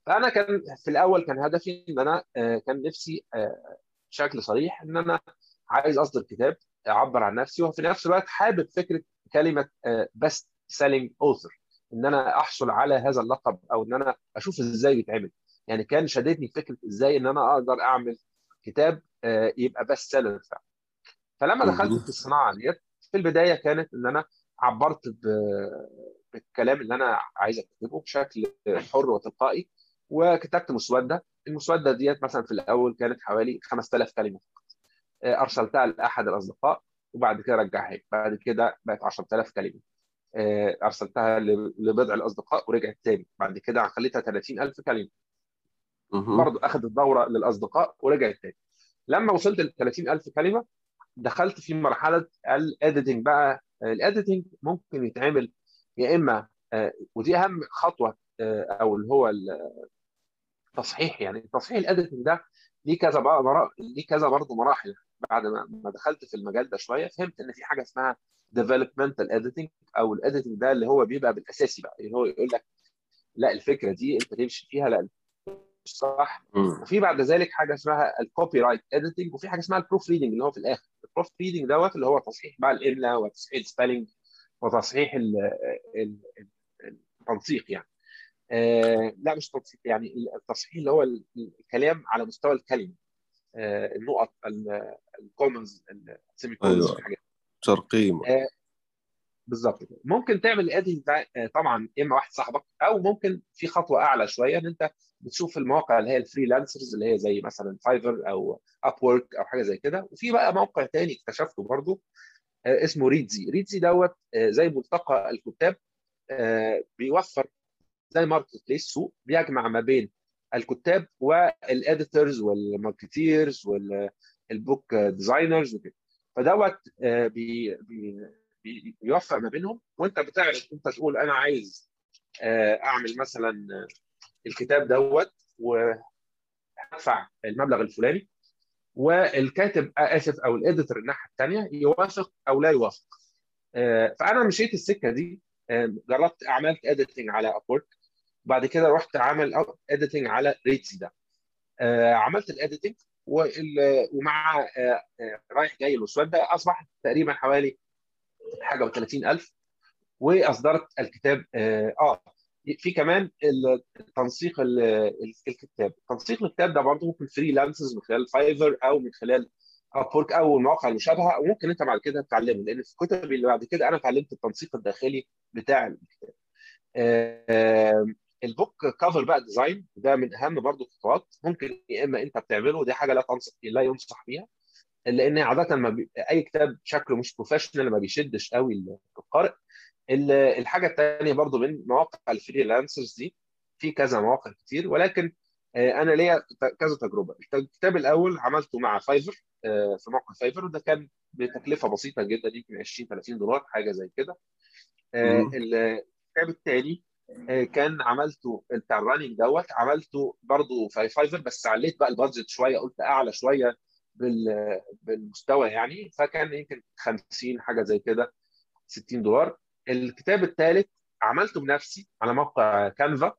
فأنا كان في الأول كان هدفي إن أنا كان نفسي بشكل صريح إن أنا عايز أصدر كتاب أعبر عن نفسي وفي نفس الوقت حابب فكرة كلمة best selling author إن أنا أحصل على هذا اللقب أو إن أنا أشوف إزاي بيتعمل. يعني كان شددني فكرة إزاي إن أنا أقدر أعمل كتاب يبقى بست سيلر فعلا فلما دخلت في الصناعة ديت في البداية كانت إن أنا عبرت بالكلام اللي أنا عايز أكتبه بشكل حر وتلقائي. وكتبت مسودة. المسودة ديت مثلا في الأول كانت حوالي 5000 كلمة فقط. أرسلتها لأحد الأصدقاء وبعد كده رجعها لي بعد كده بقت 10000 كلمة. أرسلتها لبضع الأصدقاء ورجعت تاني. بعد كده خليتها 30000 كلمة. برضه أخذت دورة للأصدقاء ورجعت تاني. لما وصلت ل 30000 كلمة دخلت في مرحلة ال editing بقى. ال editing ممكن يتعمل يا إما آه، ودي أهم خطوة آه، أو اللي هو التصحيح يعني تصحيح ال editing ده ليه كذا بقى. ليه كذا برضه مراحل بعد ما دخلت في المجال ده شوية فهمت إن في حاجة اسمها developmental editing أو ال editing ده اللي هو بيبقى بالأساسي بقى اللي هو يقول لك لا الفكرة دي أنت تمشي فيها لا مش صح. وفي بعد ذلك حاجة اسمها ال copyright editing وفي حاجة اسمها ال proofreading اللي هو في الآخر ال proofreading دوت اللي هو تصحيح بقى الاملاء وتصحيح ال spelling وتصحيح ال ال ال- التنسيق يعني آه لا مش تنسيق يعني التصحيح اللي هو ال- الكلام على مستوى الكلمة آه النقط ال commas ال semi أيوة. الحاجات ترقيم. آه، بالظبط كده. ممكن تعمل ده آه، طبعا إما واحد صاحبك أو ممكن في خطوة أعلى شوية إن أنت بتشوف المواقع اللي هي ال freelancers اللي هي زي مثلا Fiverr أو Upwork أو حاجة زي كده. وفي بقى موقع تاني اكتشفته برضو آه، اسمه Reedsy Reedsy دوت زي ملتقى الكتاب بيوفر زي marketplace سوق بيجمع ما بين الكتاب وال editors وال marketers وال book designers وكده. فدوت آه، بي بي بي- بيوفق ما بينهم. وانت بتعرف انت تقول أنا عايز آه، أعمل مثلا آه، الكتاب دوت وهدفع المبلغ الفلاني. والكاتب آسف أو ال editor الناحية الثانية يوافق أو لا يوافق. فأنا مشيت السكة دي جربت عملت editing على Upwork بعد كده رحت عامل editing على Reedsy ده. آه، عملت ال editing ومع آه، آه، رايح جاي الاسود ده اصبح تقريبا حوالي حاجة و30000 وأصدرت الكتاب آه آه، في كمان ال- الكتاب. تنسيق الكتاب ده برضه ممكن freelancers من خلال Fiverr أو من خلال Upwork أو المواقع المشابهة وممكن أنت بعد كده تتعلمه لأن في الكتب اللي بعد كده أنا اتعلمت التنسيق الداخلي بتاع الكتاب. آه، ال book cover بقى design ده من أهم برضه الخطوات ممكن يا إما أنت بتعمله ودي حاجة لا تنصح لا ينصح بيها لأن عاده ما بي... أي كتاب شكله مش professional ما بيشدش قوي القارئ. ال- الحاجة الثانية برضو من مواقع ال freelancers دي في كذا مواقع كتير ولكن آه، أنا ليا كذا تجربة. الكتاب الأول عملته مع Fiverr آه، في موقع Fiverr وده كان بتكلفة بسيطة جدا يمكن 20 30 دولار حاجة زي كده. آه،. الكتاب الثاني كان عملته بتاع ال running دوت عملته برضه في Fiverr بس عليت بقى ال budget شوية قلت أعلى شوية بال- بالمستوى يعني. فكان يمكن 50 حاجة زي كده 60 دولار. الكتاب الثالث عملته بنفسي على موقع Canva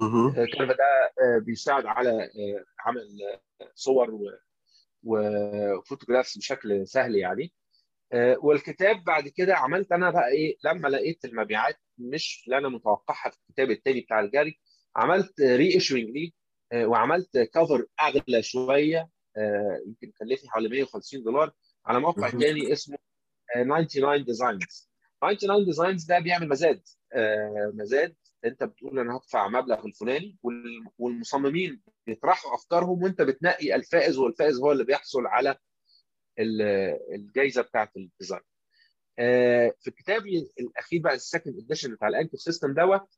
مهم. Canva ده آه، بيساعد على آه، عمل آه، صور و photographs بشكل سهل يعني. آه، والكتاب بعد كده عملت أنا بقى إيه لما لقيت المبيعات مش اللي أنا متوقعها في الكتاب التاني بتاع الجاري عملت reissuing ليه آه، وعملت cover أغلى شوية آه، يمكن كلفني حوالي 150 دولار على موقع. تاني اسمه آه، 99designs 99designs ده بيعمل مزاد آه، مزاد أنت بتقول أنا هدفع مبلغ الفلاني وال- والمصممين بيطرحوا أفكارهم وأنت بتنقي الفائز والفائز هو اللي بيحصل على الجائزه بتاعت ال design. آه، في كتابي الأخير بقى ال second edition بتاع ال anchor system دوت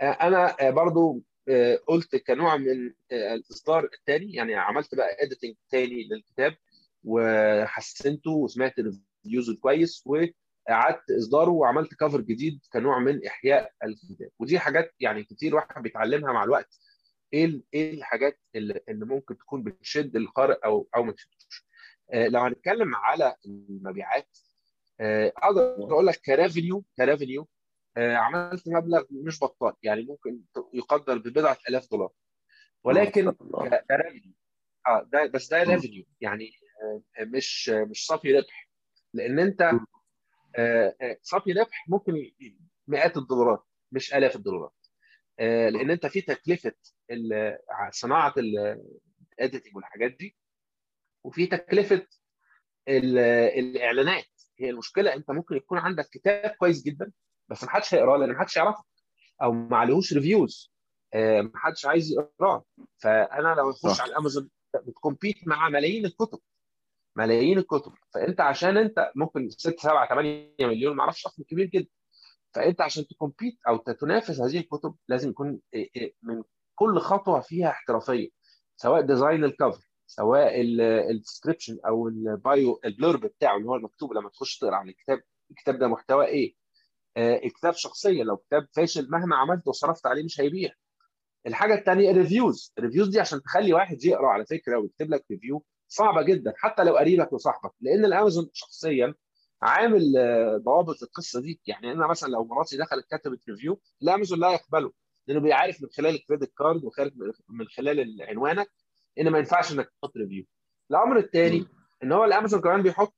آه، أنا آه، برضو قلت كنوع من الإصدار الثاني يعني عملت بقى editing تاني للكتاب وحسنته وسمعت reviews كويس وعدت إصداره وعملت cover جديد كنوع من إحياء الكتاب. ودي حاجات يعني كتير واحد بيتعلمها مع الوقت. إيه إيه الحاجات اللي اللي ممكن تكون بتشد القارئ أو أو ما تشدوش؟ لو هنتكلم على المبيعات آه، أقدر أقول لك ك revenue ك revenue آه، عملت مبلغ مش بطال يعني ممكن يقدر ببضعة آلاف دولار ولكن شاء الله ك- ك revenue آه ده بس ده مم. revenue يعني آه، مش مش صافي ربح لأن أنت. آه، آه، صافي ربح ممكن مئات الدولارات مش آلاف الدولارات آه، لأن أنت في تكلفة صناعة ال editing والحاجات دي وفي تكلفة ال- الإعلانات. هي المشكلة أنت ممكن يكون عندك كتاب كويس جدا بس ما حدش هيقراه لأن ما حدش يعرفه أو ما عليهوش reviews ما حدش عايز يقراه. فأنا لو اخش على الامازون بت compete مع ملايين الكتب. ملايين الكتب. فأنت عشان أنت ممكن 6 7 8 مليون ما أعرفش رقم كبير جدا. فأنت عشان ت compete أو تنافس هذه الكتب لازم يكون إيه إيه من كل خطوة فيها احترافية سواء design ال cover سواء ال description أو ال bio ال blurb بتاعه اللي هو المكتوب لما تخش تقرأ عن الكتاب الكتاب ده محتوى إيه؟ الكتاب شخصيا. لو كتاب فاشل مهما عملت وصرفت عليه مش هيبيع. الحاجة الثانية ال reviews. ال reviews دي عشان تخلي واحد يقرأ على فكرة ويكتب لك review صعبة جدا حتى لو قريبك وصاحبك. لأن الأمازون شخصيا عامل ضوابط القصة دي. يعني أنا مثلا لو مراتي دخلت كتبت review الأمازون لا يقبله لأنه بيعرف من خلال ال credit card وخارج من خلال عنوانك إن ما ينفعش إنك تحط review الأمر الثاني إن هو الأمازون كمان بيحط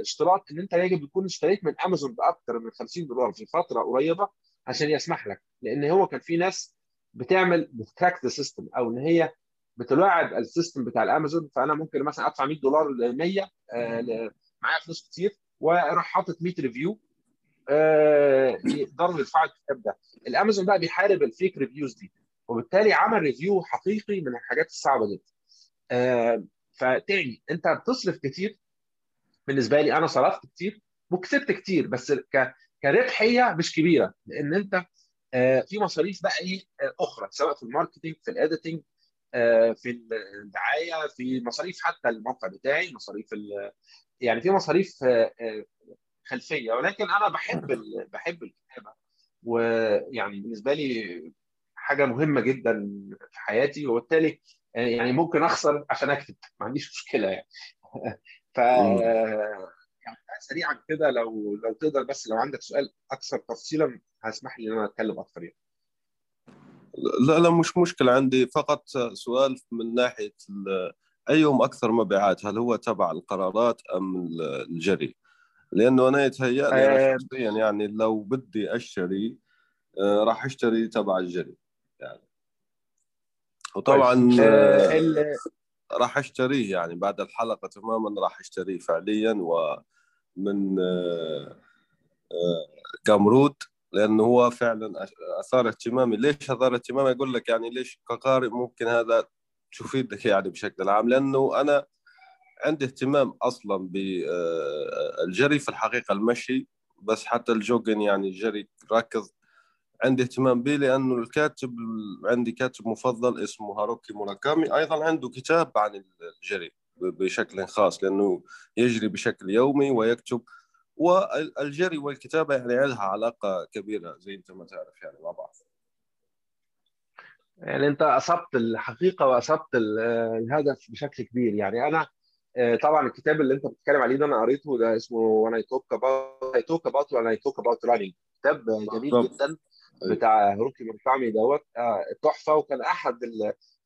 اشتراط إن أنت يجب يكون اشتريت من أمازون باكثر من 50 دولار في فترة قريبة عشان يسمح لك. لأن هو كان في ناس بتعمل بت crack the system أو إن هي بتلاعب ال system بتاع الأمازون. فأنا ممكن مثلا أدفع 100 دولار ل 100 آه معايا فلوس كتير وأروح حاطط 100 review آه يقدروا يدفعوا الكتاب ده. الأمازون بقى بيحارب ال fake reviews دي. وبالتالي عمل review حقيقي من الحاجات الصعبة جدا. آه فتاني أنت بتصرف كتير. بالنسبة لي أنا صرفت كتير وكسبت كتير بس ك كربحية مش كبيرة لأن أنت في مصاريف بقى إيه أخرى سواء في ال marketing في ال editing في الدعاية في مصاريف حتى الموقع بتاعي مصاريف يعني في مصاريف خلفية. ولكن أنا بحب بحب الكتابة. ويعني بالنسبة لي حاجة مهمة جدا في حياتي وبالتالي يعني ممكن أخسر عشان أكتب. ما عنديش مشكلة يعني. [LAUGHS] ف يعني سريعا كده لو لو تقدر بس لو عندك سؤال أكثر تفصيلا هسمح لي إن أنا أتكلم أكثر يعني. لا لا مش مشكلة. عندي فقط سؤال من ناحية أيهم أكثر مبيعات؟ هل هو تبع القرارات أم الجري؟ لأنه أنا يتهيأ لي أنا شخصيا يعني لو بدي أشتري راح أشتري تبع الجري. يعني وطبعا راح أشتريه يعني بعد الحلقة تماما راح أشتريه فعليا ومن كامرود لأنه هو فعلا أثار اهتمامي. ليش أثار اهتمامي؟ أقول لك يعني ليش كقارئ ممكن هذا تفيدك يعني بشكل عام؟ لأنه أنا عندي اهتمام أصلا بالجري في الحقيقة المشي بس حتى ال jogging يعني الجري ركز عندي اهتمام به لأنه الكاتب عندي كاتب مفضل اسمه هاروكي موراكامي أيضا عنده كتاب عن الجري بشكل خاص لأنه يجري بشكل يومي ويكتب والجري والكتابة يعني لها علاقة كبيرة زي أنت ما تعرف يعني مع بعض. يعني أنت أصبت الحقيقة وأصبت الهدف بشكل كبير. يعني أنا طبعا الكتاب اللي أنت بتتكلم عليه ده أنا قريته ده اسمه I talk about when I talk about running. كتاب جميل جدا. بتاع هاروكي موركامي دوت. تحفة. وكان أحد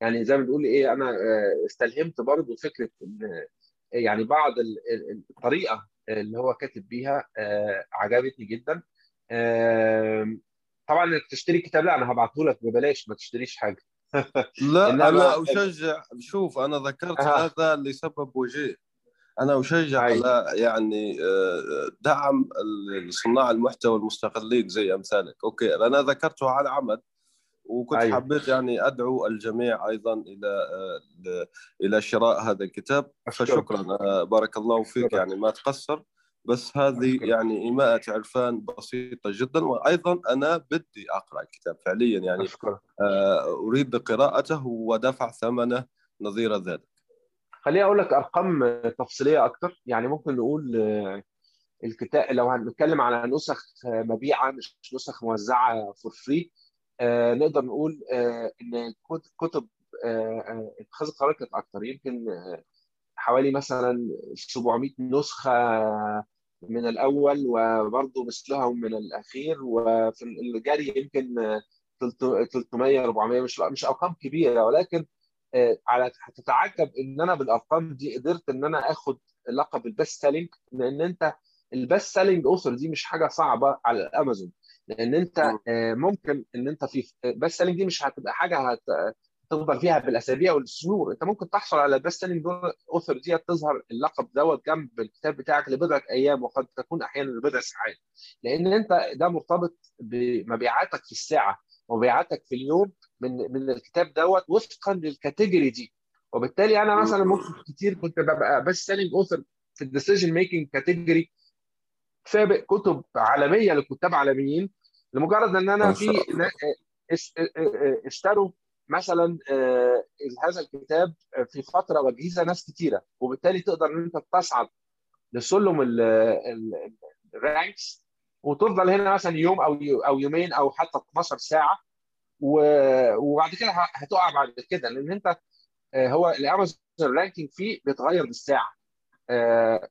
يعني زي ما بنقول إيه أنا استلهمت برضه فكرة إن يعني بعض الطريقة اللي هو كاتب بيها آه عجبتني جدا. آه طبعا إنك تشتري كتاب لا أنا هبعته لك ببلاش ما تشتريش حاجة. [LAUGHS] لا أنا أشجع. شوف أنا ذكرت آه. هذا لسبب وجيه. أنا أشجع. على يعني دعم صناع المحتوى المستقلين زي أمثالك أوكي أنا ذكرته على عمد وكنت أيوة. حبيت يعني أدعو الجميع أيضا إلى إلى شراء هذا الكتاب فشكرا بارك الله فيك يعني ما تقصر بس هذه. يعني إيماءة عرفان بسيطة جدا وأيضا أنا بدي أقرأ الكتاب فعليا يعني. أريد قراءته ودفع ثمنه نظير ذلك خليني أقول لك أرقام تفصيلية أكثر يعني ممكن نقول الكتاب لو هنتكلم على نسخ مبيعة مش نسخ موزعة for free آه نقدر نقول آه إن كتب آه اتخاذ القرار كانت أكتر. يمكن حوالي مثلا 700 نسخة من الأول وبرضه مثلها من الأخير وفي الجري يمكن 300 400 مش مش أرقام كبيرة ولكن على هتتعجب إن أنا بالأرقام دي قدرت إن أنا آخد لقب ال best selling لأن أنت ال best selling author دي مش حاجة صعبة على الأمازون. لأن أنت ممكن إن أنت في best selling دي مش هتبقى حاجة هتفضل فيها بالأسابيع والشهور. أنت ممكن تحصل على ال best selling author دي تظهر اللقب دوت جنب الكتاب بتاعك لبضعة أيام وقد تكون أحيانا لبضع ساعات. لأن أنت ده مرتبط بمبيعاتك في الساعة. ومبيعاتك في اليوم من من الكتاب دوت وفقا للكاتيجوري دي. وبالتالي أنا مثلا ممكن كتير كنت ببقى best selling author في ال decision making category سابق كتب عالمية لكتاب عالميين لمجرد إن أنا في اشتروا مثلا هذا الكتاب في فترة وجيزة ناس كتيرة. وبالتالي تقدر إن أنت تصعد لسلم ال ranks وتفضل هنا مثلا يوم أو أو يومين أو حتى 12 ساعة وبعد كده هتقع بعد كده لأن أنت هو الأمازون ranking فيه بيتغير بالساعة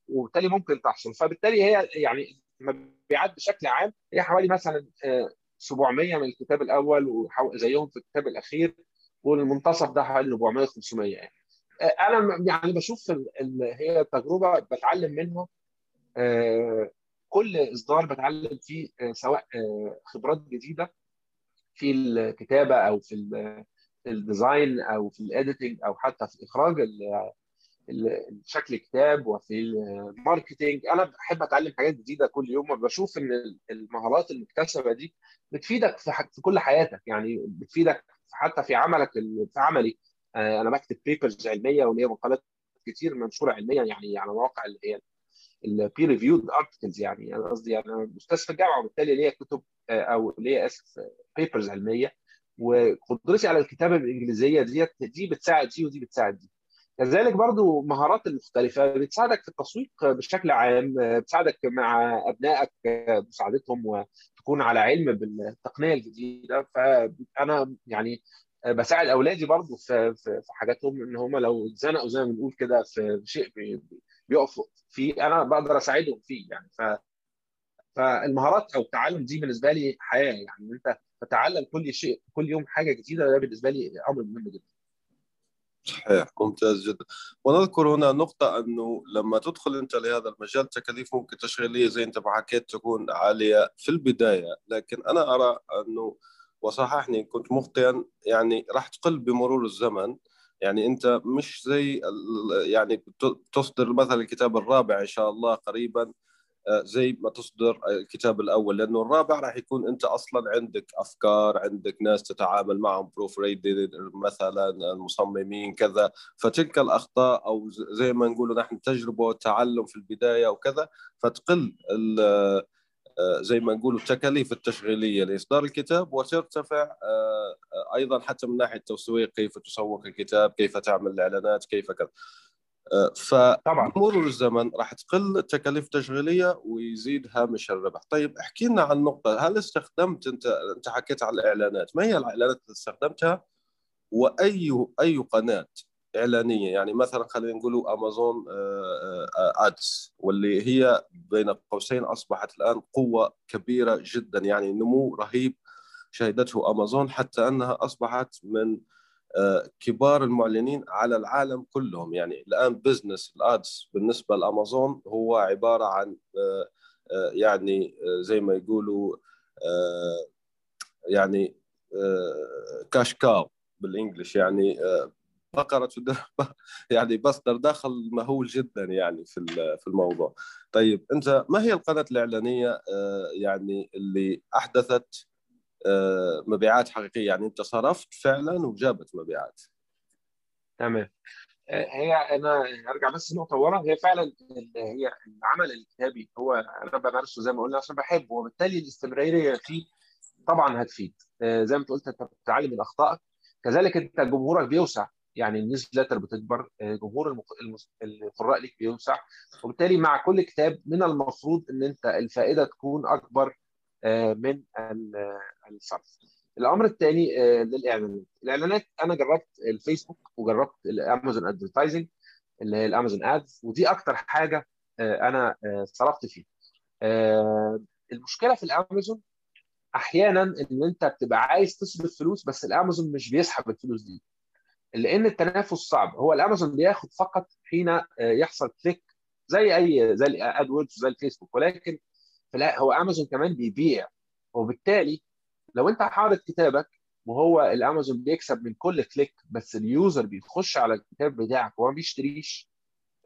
وبالتالي ممكن تحصل. فبالتالي هي يعني المبيعات بشكل عام هي حوالي مثلا 700 من الكتاب الأول وزيهم في الكتاب الأخير والمنتصف ده حوالي 400 500 يعني. أنا يعني بشوف هي تجربة بتعلم منها كل إصدار بتعلم فيه سواء خبرات جديدة في الكتابة أو في ال design أو في ال editing أو حتى في اخراج شكل الكتاب وفي ال marketing أنا بحب أتعلم حاجات جديدة كل يوم وبشوف إن المهارات المكتسبة دي بتفيدك في, في كل حياتك. يعني بتفيدك حتى في عملك في عملي. أنا بكتب papers علمية وليا مقالات كتير منشورة علميا يعني على مواقع اللي هي ال peer reviewed articles يعني أنا قصدي يعني أنا أستاذ في الجامعة وبالتالي ليا كتب أو ليا اسف papers علمية. وقدرتي على الكتابة بالانجليزيه ديت دي بتساعد دي ودي بتساعد دي. كذلك برضو مهارات المختلفة بتساعدك في التسويق بشكل عام بتساعدك مع أبنائك مساعدتهم وتكون على علم بالتقنية الجديدة. فأنا يعني بساعد أولادي برضو في, في حاجاتهم إن هم لو اتزنقوا زي ما بنقول كده في شيء بيقفوا. فيه أنا بقدر أساعدهم فيه يعني. ف فالمهارات أو التعلم دي بالنسبة لي حياة يعني. أنت تتعلم كل شيء كل يوم حاجة جديدة ده بالنسبة لي أمر مهم جدا. صحيح ممتاز جدا. ونذكر هنا نقطة أنه لما تدخل أنت لهذا المجال تكاليف ممكن تشغيلية زي أنت حكيت تكون عالية في البداية. لكن أنا أرى أنه وصححني كنت مخطئا يعني راح تقل بمرور الزمن. يعني أنت مش زي يعني تصدر مثلا الكتاب الرابع إن شاء الله قريبا زي ما تصدر الكتاب الأول لأنه الرابع راح يكون أنت أصلا عندك أفكار عندك ناس تتعامل معهم بروف مثلا المصممين كذا. فتلك الأخطاء أو زي ما نقول نحن تجربة وتعلم في البداية وكذا فتقل زي ما نقول التكاليف التشغيلية لإصدار الكتاب وترتفع أيضا حتى من ناحية التسويق كيف تسوق الكتاب كيف تعمل الإعلانات كيف كذا. فمرور الزمن راح تقل التكاليف التشغيليه ويزيد هامش الربح. طيب احكي لنا عن نقطة. هل استخدمت أنت أنت حكيت عن الإعلانات ما هي الإعلانات اللي استخدمتها؟ وأي أي قناة إعلانية. يعني مثلا خلينا نقول أمازون آدس واللي هي بين قوسين أصبحت الآن قوة كبيرة جدا. يعني نمو رهيب شهدته أمازون حتى أنها أصبحت من كبار المعلنين على العالم كلهم. يعني الآن بزنس الادز بالنسبة لأمازون هو عبارة عن يعني زي ما يقولوا يعني كاش كاو بالإنجلش. يعني بقرة [LAUGHS] يعني مصدر دخل مهول جدا يعني في في الموضوع. طيب أنت ما هي القناة الإعلانية يعني اللي أحدثت مبيعات حقيقية؟ يعني أنت صرفت فعلا وجابت مبيعات. تمام. هي أنا أرجع بس نقطة ورا. هي فعلا هي العمل الكتابي هو أنا بمارسه زي ما قلنا عشان بحبه وبالتالي الاستمرارية فيه طبعا هتفيد. زي ما أنت قلت أنت بتتعلم من أخطائك. كذلك أنت جمهورك بيوسع. يعني ال newsletter بتكبر جمهور القراء ليك بيوسع. وبالتالي مع كل كتاب من المفروض إن أنت الفائدة تكون أكبر من الصرف. الأمر الثاني للإعلانات. الإعلانات أنا جربت الفيسبوك وجربت الأمازون advertising اللي هي الأمازون ads ودي أكتر حاجة أنا صرفت فيها. المشكلة في الأمازون أحيانا إن أنت بتبقى عايز تصرف فلوس بس الأمازون مش بيسحب الفلوس دي. لأن التنافس صعب. هو الامازون بياخد فقط حين يحصل click زي اي زي ال AdWords زي الفيسبوك. ولكن فلا هو امازون كمان بيبيع. وبالتالي لو انت حاطط كتابك وهو الامازون بيكسب من كل click بس ال user بيخش على الكتاب بتاعك وما بيشتريش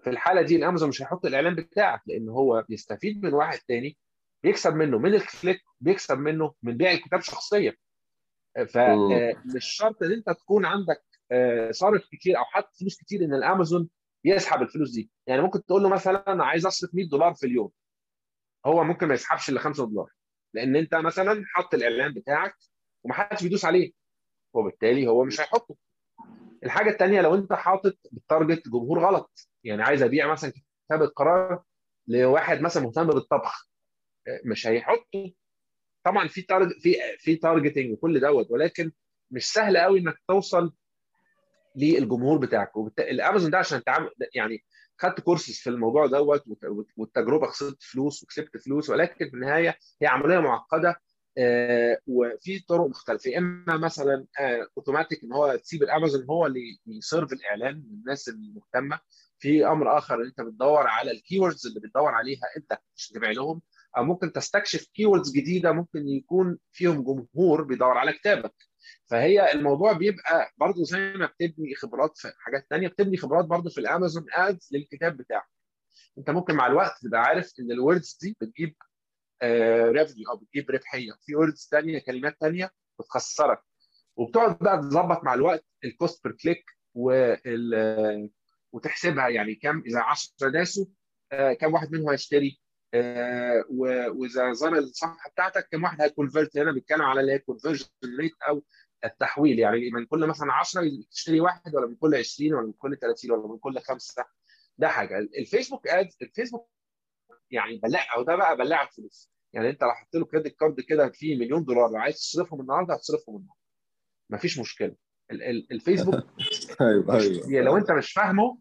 في الحالة دي الامازون مش هيحط الإعلان بتاعك لأن هو بيستفيد من واحد تاني بيكسب منه من الكليك بيكسب منه من بيع الكتاب شخصيا. فمش شرط إن أنت تكون عندك صارف كتير أو حاطط فلوس كتير إن الأمازون يسحب الفلوس دي. يعني ممكن تقول له مثلا أنا عايز أصرف 100 دولار في اليوم. هو ممكن ما يسحبش إلا 5 دولار. لأن أنت مثلا حط الإعلان بتاعك ومحدش بيدوس عليه. وبالتالي هو مش هيحطه. الحاجة الثانية لو أنت حاطط بال target جمهور غلط. يعني عايز أبيع مثلا كتاب القرار لواحد مثلا مهتم بالطبخ. مش هيحطوا طبعا في targ في في targeting وكل دوت. ولكن مش سهل قوي إنك توصل للجمهور بتاعك. الأمازون ده عشان تعمل يعني خدت كورسز في الموضوع دوت والتجربة خسرت فلوس وكسبت فلوس ولكن في النهاية هي عملية معقدة آه وفي طرق مختلفة. إما مثلا آه اوتوماتيك إن هو تسيب الأمازون هو اللي ي serve الإعلان للناس المهتمة. في أمر آخر أنت بتدور على ال keywords اللي بتدور عليها أنت مش تبيع لهم أو ممكن تستكشف keywords جديدة ممكن يكون فيهم جمهور بيدور على كتابك. فهي الموضوع بيبقى برضه زي ما بتبني خبرات في حاجات ثانية بتبني خبرات برضه في الأمازون ads للكتاب بتاعك. أنت ممكن مع الوقت تبقى عارف إن ال words دي بتجيب revenue أو بتجيب ربحية. في words ثانية كلمات ثانية بتخسرك. وبتقعد بقى تظبط مع الوقت ال cost per click وتحسبها يعني كم إذا 10 داسوا كم واحد منهم هيشتري. وإذا زار الصفحة بتاعتك كم واحد هي convert هنا بيتكلم على اللي هي conversion rate أو التحويل. يعني من كل مثلا 10 تشتري واحد ولا من كل 20 ولا من كل 30 ولا من كل خمسة. ده حاجة. الفيسبوك ads الفيسبوك يعني بلع أو ده بقى بلع الفلوس. يعني أنت لو حطيت له credit card كده فيه مليون دولار لو عايز تصرفهم النهارده هتصرفهم النهارده. مفيش مشكلة. الفيسبوك [LAUGHS] أيوه أيوه. لو أنت مش فاهمه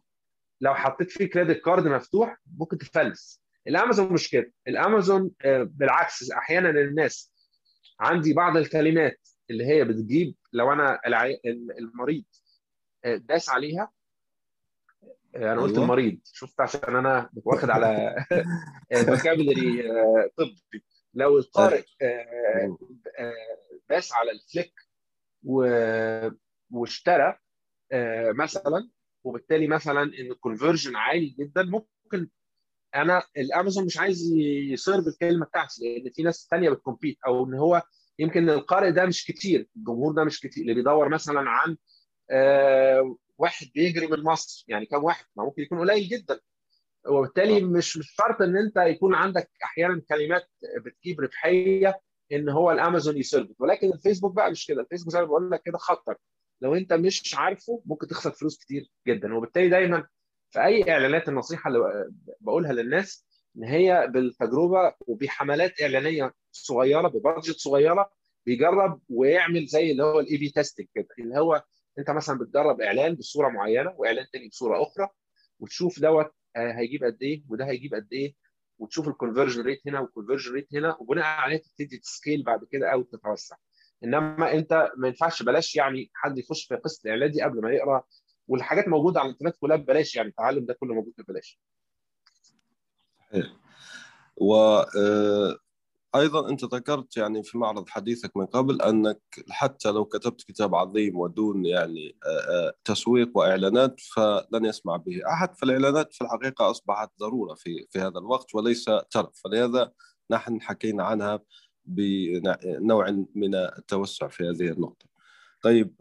لو حطيت فيه credit card مفتوح ممكن تفلس. الامازون مش كده الامازون بالعكس أحيانا الناس عندي بعض الكلمات اللي هي بتجيب لو أنا المريض داس عليها أنا قلت أيوة. المريض شفت عشان أنا واخد على vocabulary طبي لو القارئ داس على الفليك واشترى مثلا وبالتالي مثلا إن الكونفرجن عالي جدا ممكن أنا الامازون مش عايز يسيرف الكلمة بتاعتي لأن في ناس ثانية بتكمبيت أو ان هو يمكن القارئ ده مش كتير الجمهور ده مش كتير اللي بيدور مثلا عن آه واحد بيجري من مصر يعني كم واحد؟ ما ممكن يكون قليل جدا. وبالتالي مش مش شرط إن أنت يكون عندك أحيانا كلمات بتجيب ربحية إن هو الأمازون ي serve ولكن الفيسبوك بقى مش كده الفيسبوك زي ما بقول لك كده خطر. لو أنت مش عارفه ممكن تخسر فلوس كتير جدا. وبالتالي دايما في اي إعلانات النصيحة اللي بقولها للناس إن هي بالتجربة وبحملات إعلانية صغيرة ب budget صغيرة بيجرب ويعمل زي اللي هو ال A/B testing كده اللي هو أنت مثلا بتجرب إعلان بصورة معينة وإعلان تاني بصورة أخرى وتشوف دوت هيجيب قد إيه وده هيجيب قد إيه وتشوف ال conversion rate هنا وال conversion rate هنا وبناء عليه تبتدي ت scale بعد كده أو تتوسع. إنما أنت ما ينفعش بلاش يعني حد يخش في قصة الإعلان دي قبل ما يقرأ والحاجات موجودة على الإنترنت كلها ببلاش يعني التعلم ده كله موجود ببلاش. صحيح. و أيضا أنت ذكرت يعني في معرض حديثك من قبل أنك حتى لو كتبت كتاب عظيم ودون يعني تسويق وإعلانات فلن يسمع به أحد فالإعلانات في الحقيقة أصبحت ضرورة في في هذا الوقت وليس ترف. فلهذا نحن حكينا عنها بنوع من التوسع في هذه النقطة. طيب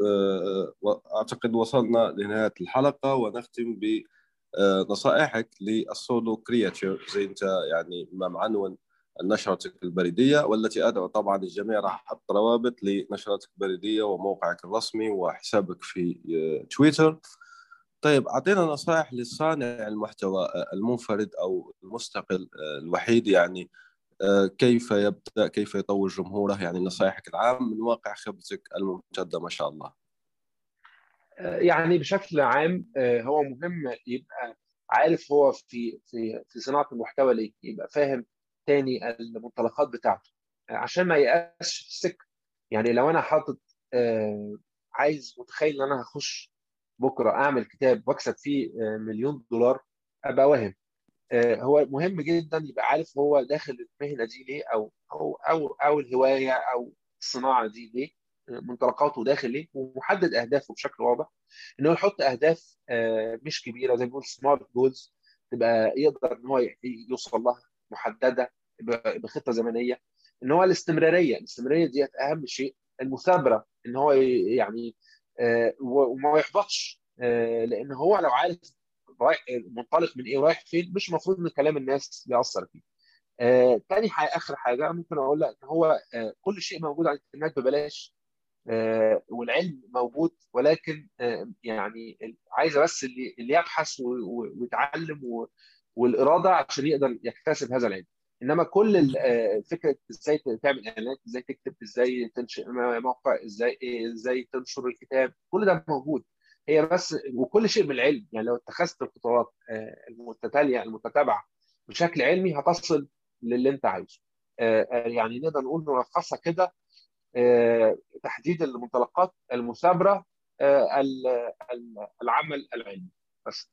أعتقد وصلنا لنهاية الحلقة ونختم بنصائحك للسولو كرياتور زي أنت يعني ما عنون نشرتك البريدية والتي أدعو طبعا الجميع راح أحط روابط لنشرتك البريدية وموقعك الرسمي وحسابك في تويتر. طيب أعطينا نصائح لصانع المحتوى المنفرد أو المستقل الوحيد يعني كيف يبدأ كيف يطور جمهوره؟ يعني نصائحك العام من واقع خبرتك الممتدة ما شاء الله. يعني بشكل عام هو مهم يبقى عارف هو في في في صناعة المحتوى ليه يبقى فاهم تاني المنطلقات بتاعته عشان ما يقاش في السكة. يعني لو أنا حاطط عايز متخيل إن أنا هخش بكرة أعمل كتاب وأكسب فيه مليون دولار أبقى واهم. هو مهم جدا يبقى عارف هو داخل المهنة دي ليه أو أو أو أو الهواية أو الصناعة دي ليه منطلقاته داخل ليه ومحدد أهدافه بشكل واضح. إنه يحط أهداف مش كبيرة زي ما بنقول سمارت جولز تبقى يقدر إن هو يوصل لها محددة بخطة زمنية. إن هو الاستمرارية الاستمرارية دي أهم شيء. المثابرة إن هو يعني وما يحبطش لأن هو لو عارف رايح منطلق من إيه ورايح فين مش المفروض إن كلام الناس ياثر فيه. آه، تاني حاجة آخر حاجة ممكن أقول لك إن هو آه، كل شيء موجود على الإنترنت ببلاش آه، والعلم موجود ولكن آه، يعني عايزه بس اللي اللي يبحث ويتعلم والإرادة عشان يقدر يكتسب هذا العلم. إنما كل فكرة إزاي تعمل إعلانات إزاي تكتب إزاي تنشئ موقع إزاي إزاي تنشر الكتاب كل ده موجود هي بس وكل شيء بالعلم. يعني لو اتخذت الخطوات المتتالية المتتابعة بشكل علمي هتصل للي انت عايزه. يعني نقدر نقول نلخصها كده تحديد المنطلقات المثابرة العمل العلمي. بس.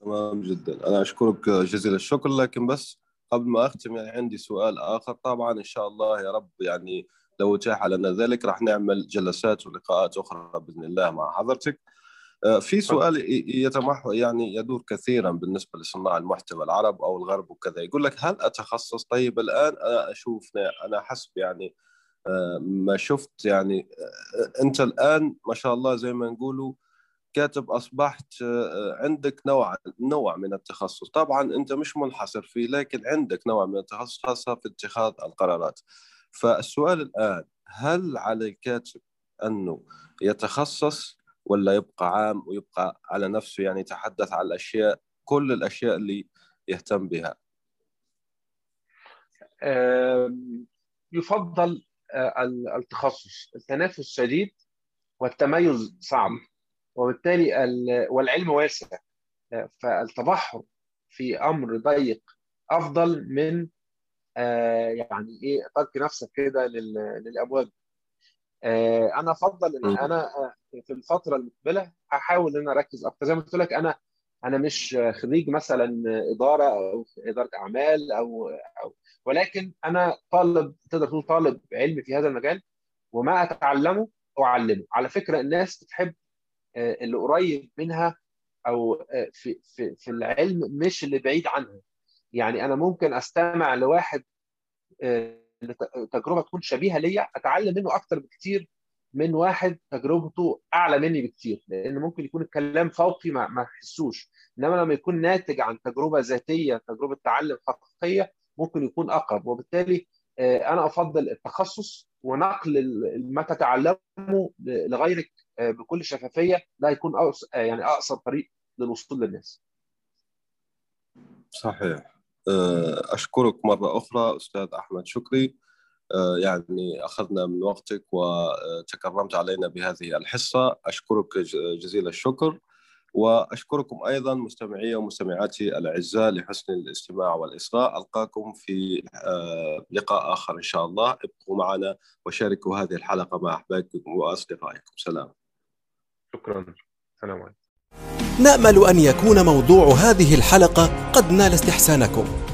تمام جدا. أنا أشكرك جزيل الشكر لكن بس قبل ما أختم يعني عندي سؤال آخر. طبعا إن شاء الله يا رب يعني لو اتاح لنا ذلك راح نعمل جلسات ولقاءات أخرى بإذن الله مع حضرتك. في سؤال يتمح يعني يدور كثيرا بالنسبة لصناع المحتوى العرب أو الغرب وكذا. يقول لك هل أتخصص؟ طيب الآن أنا أشوف أنا حسب يعني ما شفت يعني أنت الآن ما شاء الله زي ما نقولوا كاتب أصبحت عندك نوع نوع من التخصص. طبعا أنت مش منحصر فيه لكن عندك نوع من التخصص خاصة في اتخاذ القرارات. فالسؤال الآن هل على الكاتب أنه يتخصص ولا يبقى عام ويبقى على نفسه يعني يتحدث عن الأشياء كل الأشياء اللي يهتم بها. يفضل التخصص. التنافس شديد والتميز صعب. وبالتالي والعلم واسع. فالتبحر في أمر ضيق أفضل من يعني إيه ترك نفسك كده للأبواب. أنا أفضل إن أنا في الفترة المقبلة هحاول إن أنا أركز أكتر. زي ما قلت لك أنا أنا مش خريج مثلا إدارة أو إدارة أعمال أو أو ولكن أنا طالب تقدر تقول طالب علم في هذا المجال وما أتعلمه أعلمه. على فكرة الناس بتحب اللي قريب منها أو في في في العلم مش اللي بعيد عنها. يعني أنا ممكن أستمع لواحد تجربة تكون شبيهة ليا أتعلم منه أكتر بكتير من واحد تجربته أعلى مني بكتير لأن ممكن يكون الكلام فوقي ما ما أحسوش. إنما لما يكون ناتج عن تجربة ذاتية تجربة تعلم حقيقية ممكن يكون أقرب. وبالتالي أنا أفضل التخصص ونقل ما تتعلمه لغيرك بكل شفافية. ده هيكون يعني أقصر طريق للوصول للناس. صحيح. أشكرك مرة أخرى أستاذ أحمد شكري. يعني أخذنا من وقتك وتكرمت علينا بهذه الحصة. أشكرك جزيل الشكر. وأشكركم أيضا مستمعي ومستمعاتي الأعزاء لحسن الاستماع والإصغاء. ألقاكم في لقاء آخر إن شاء الله. ابقوا معنا وشاركوا هذه الحلقة مع أحبابكم وأصدقائكم. سلام. شكرا. سلام عليكم. نأمل أن يكون موضوع هذه الحلقة قد نال استحسانكم.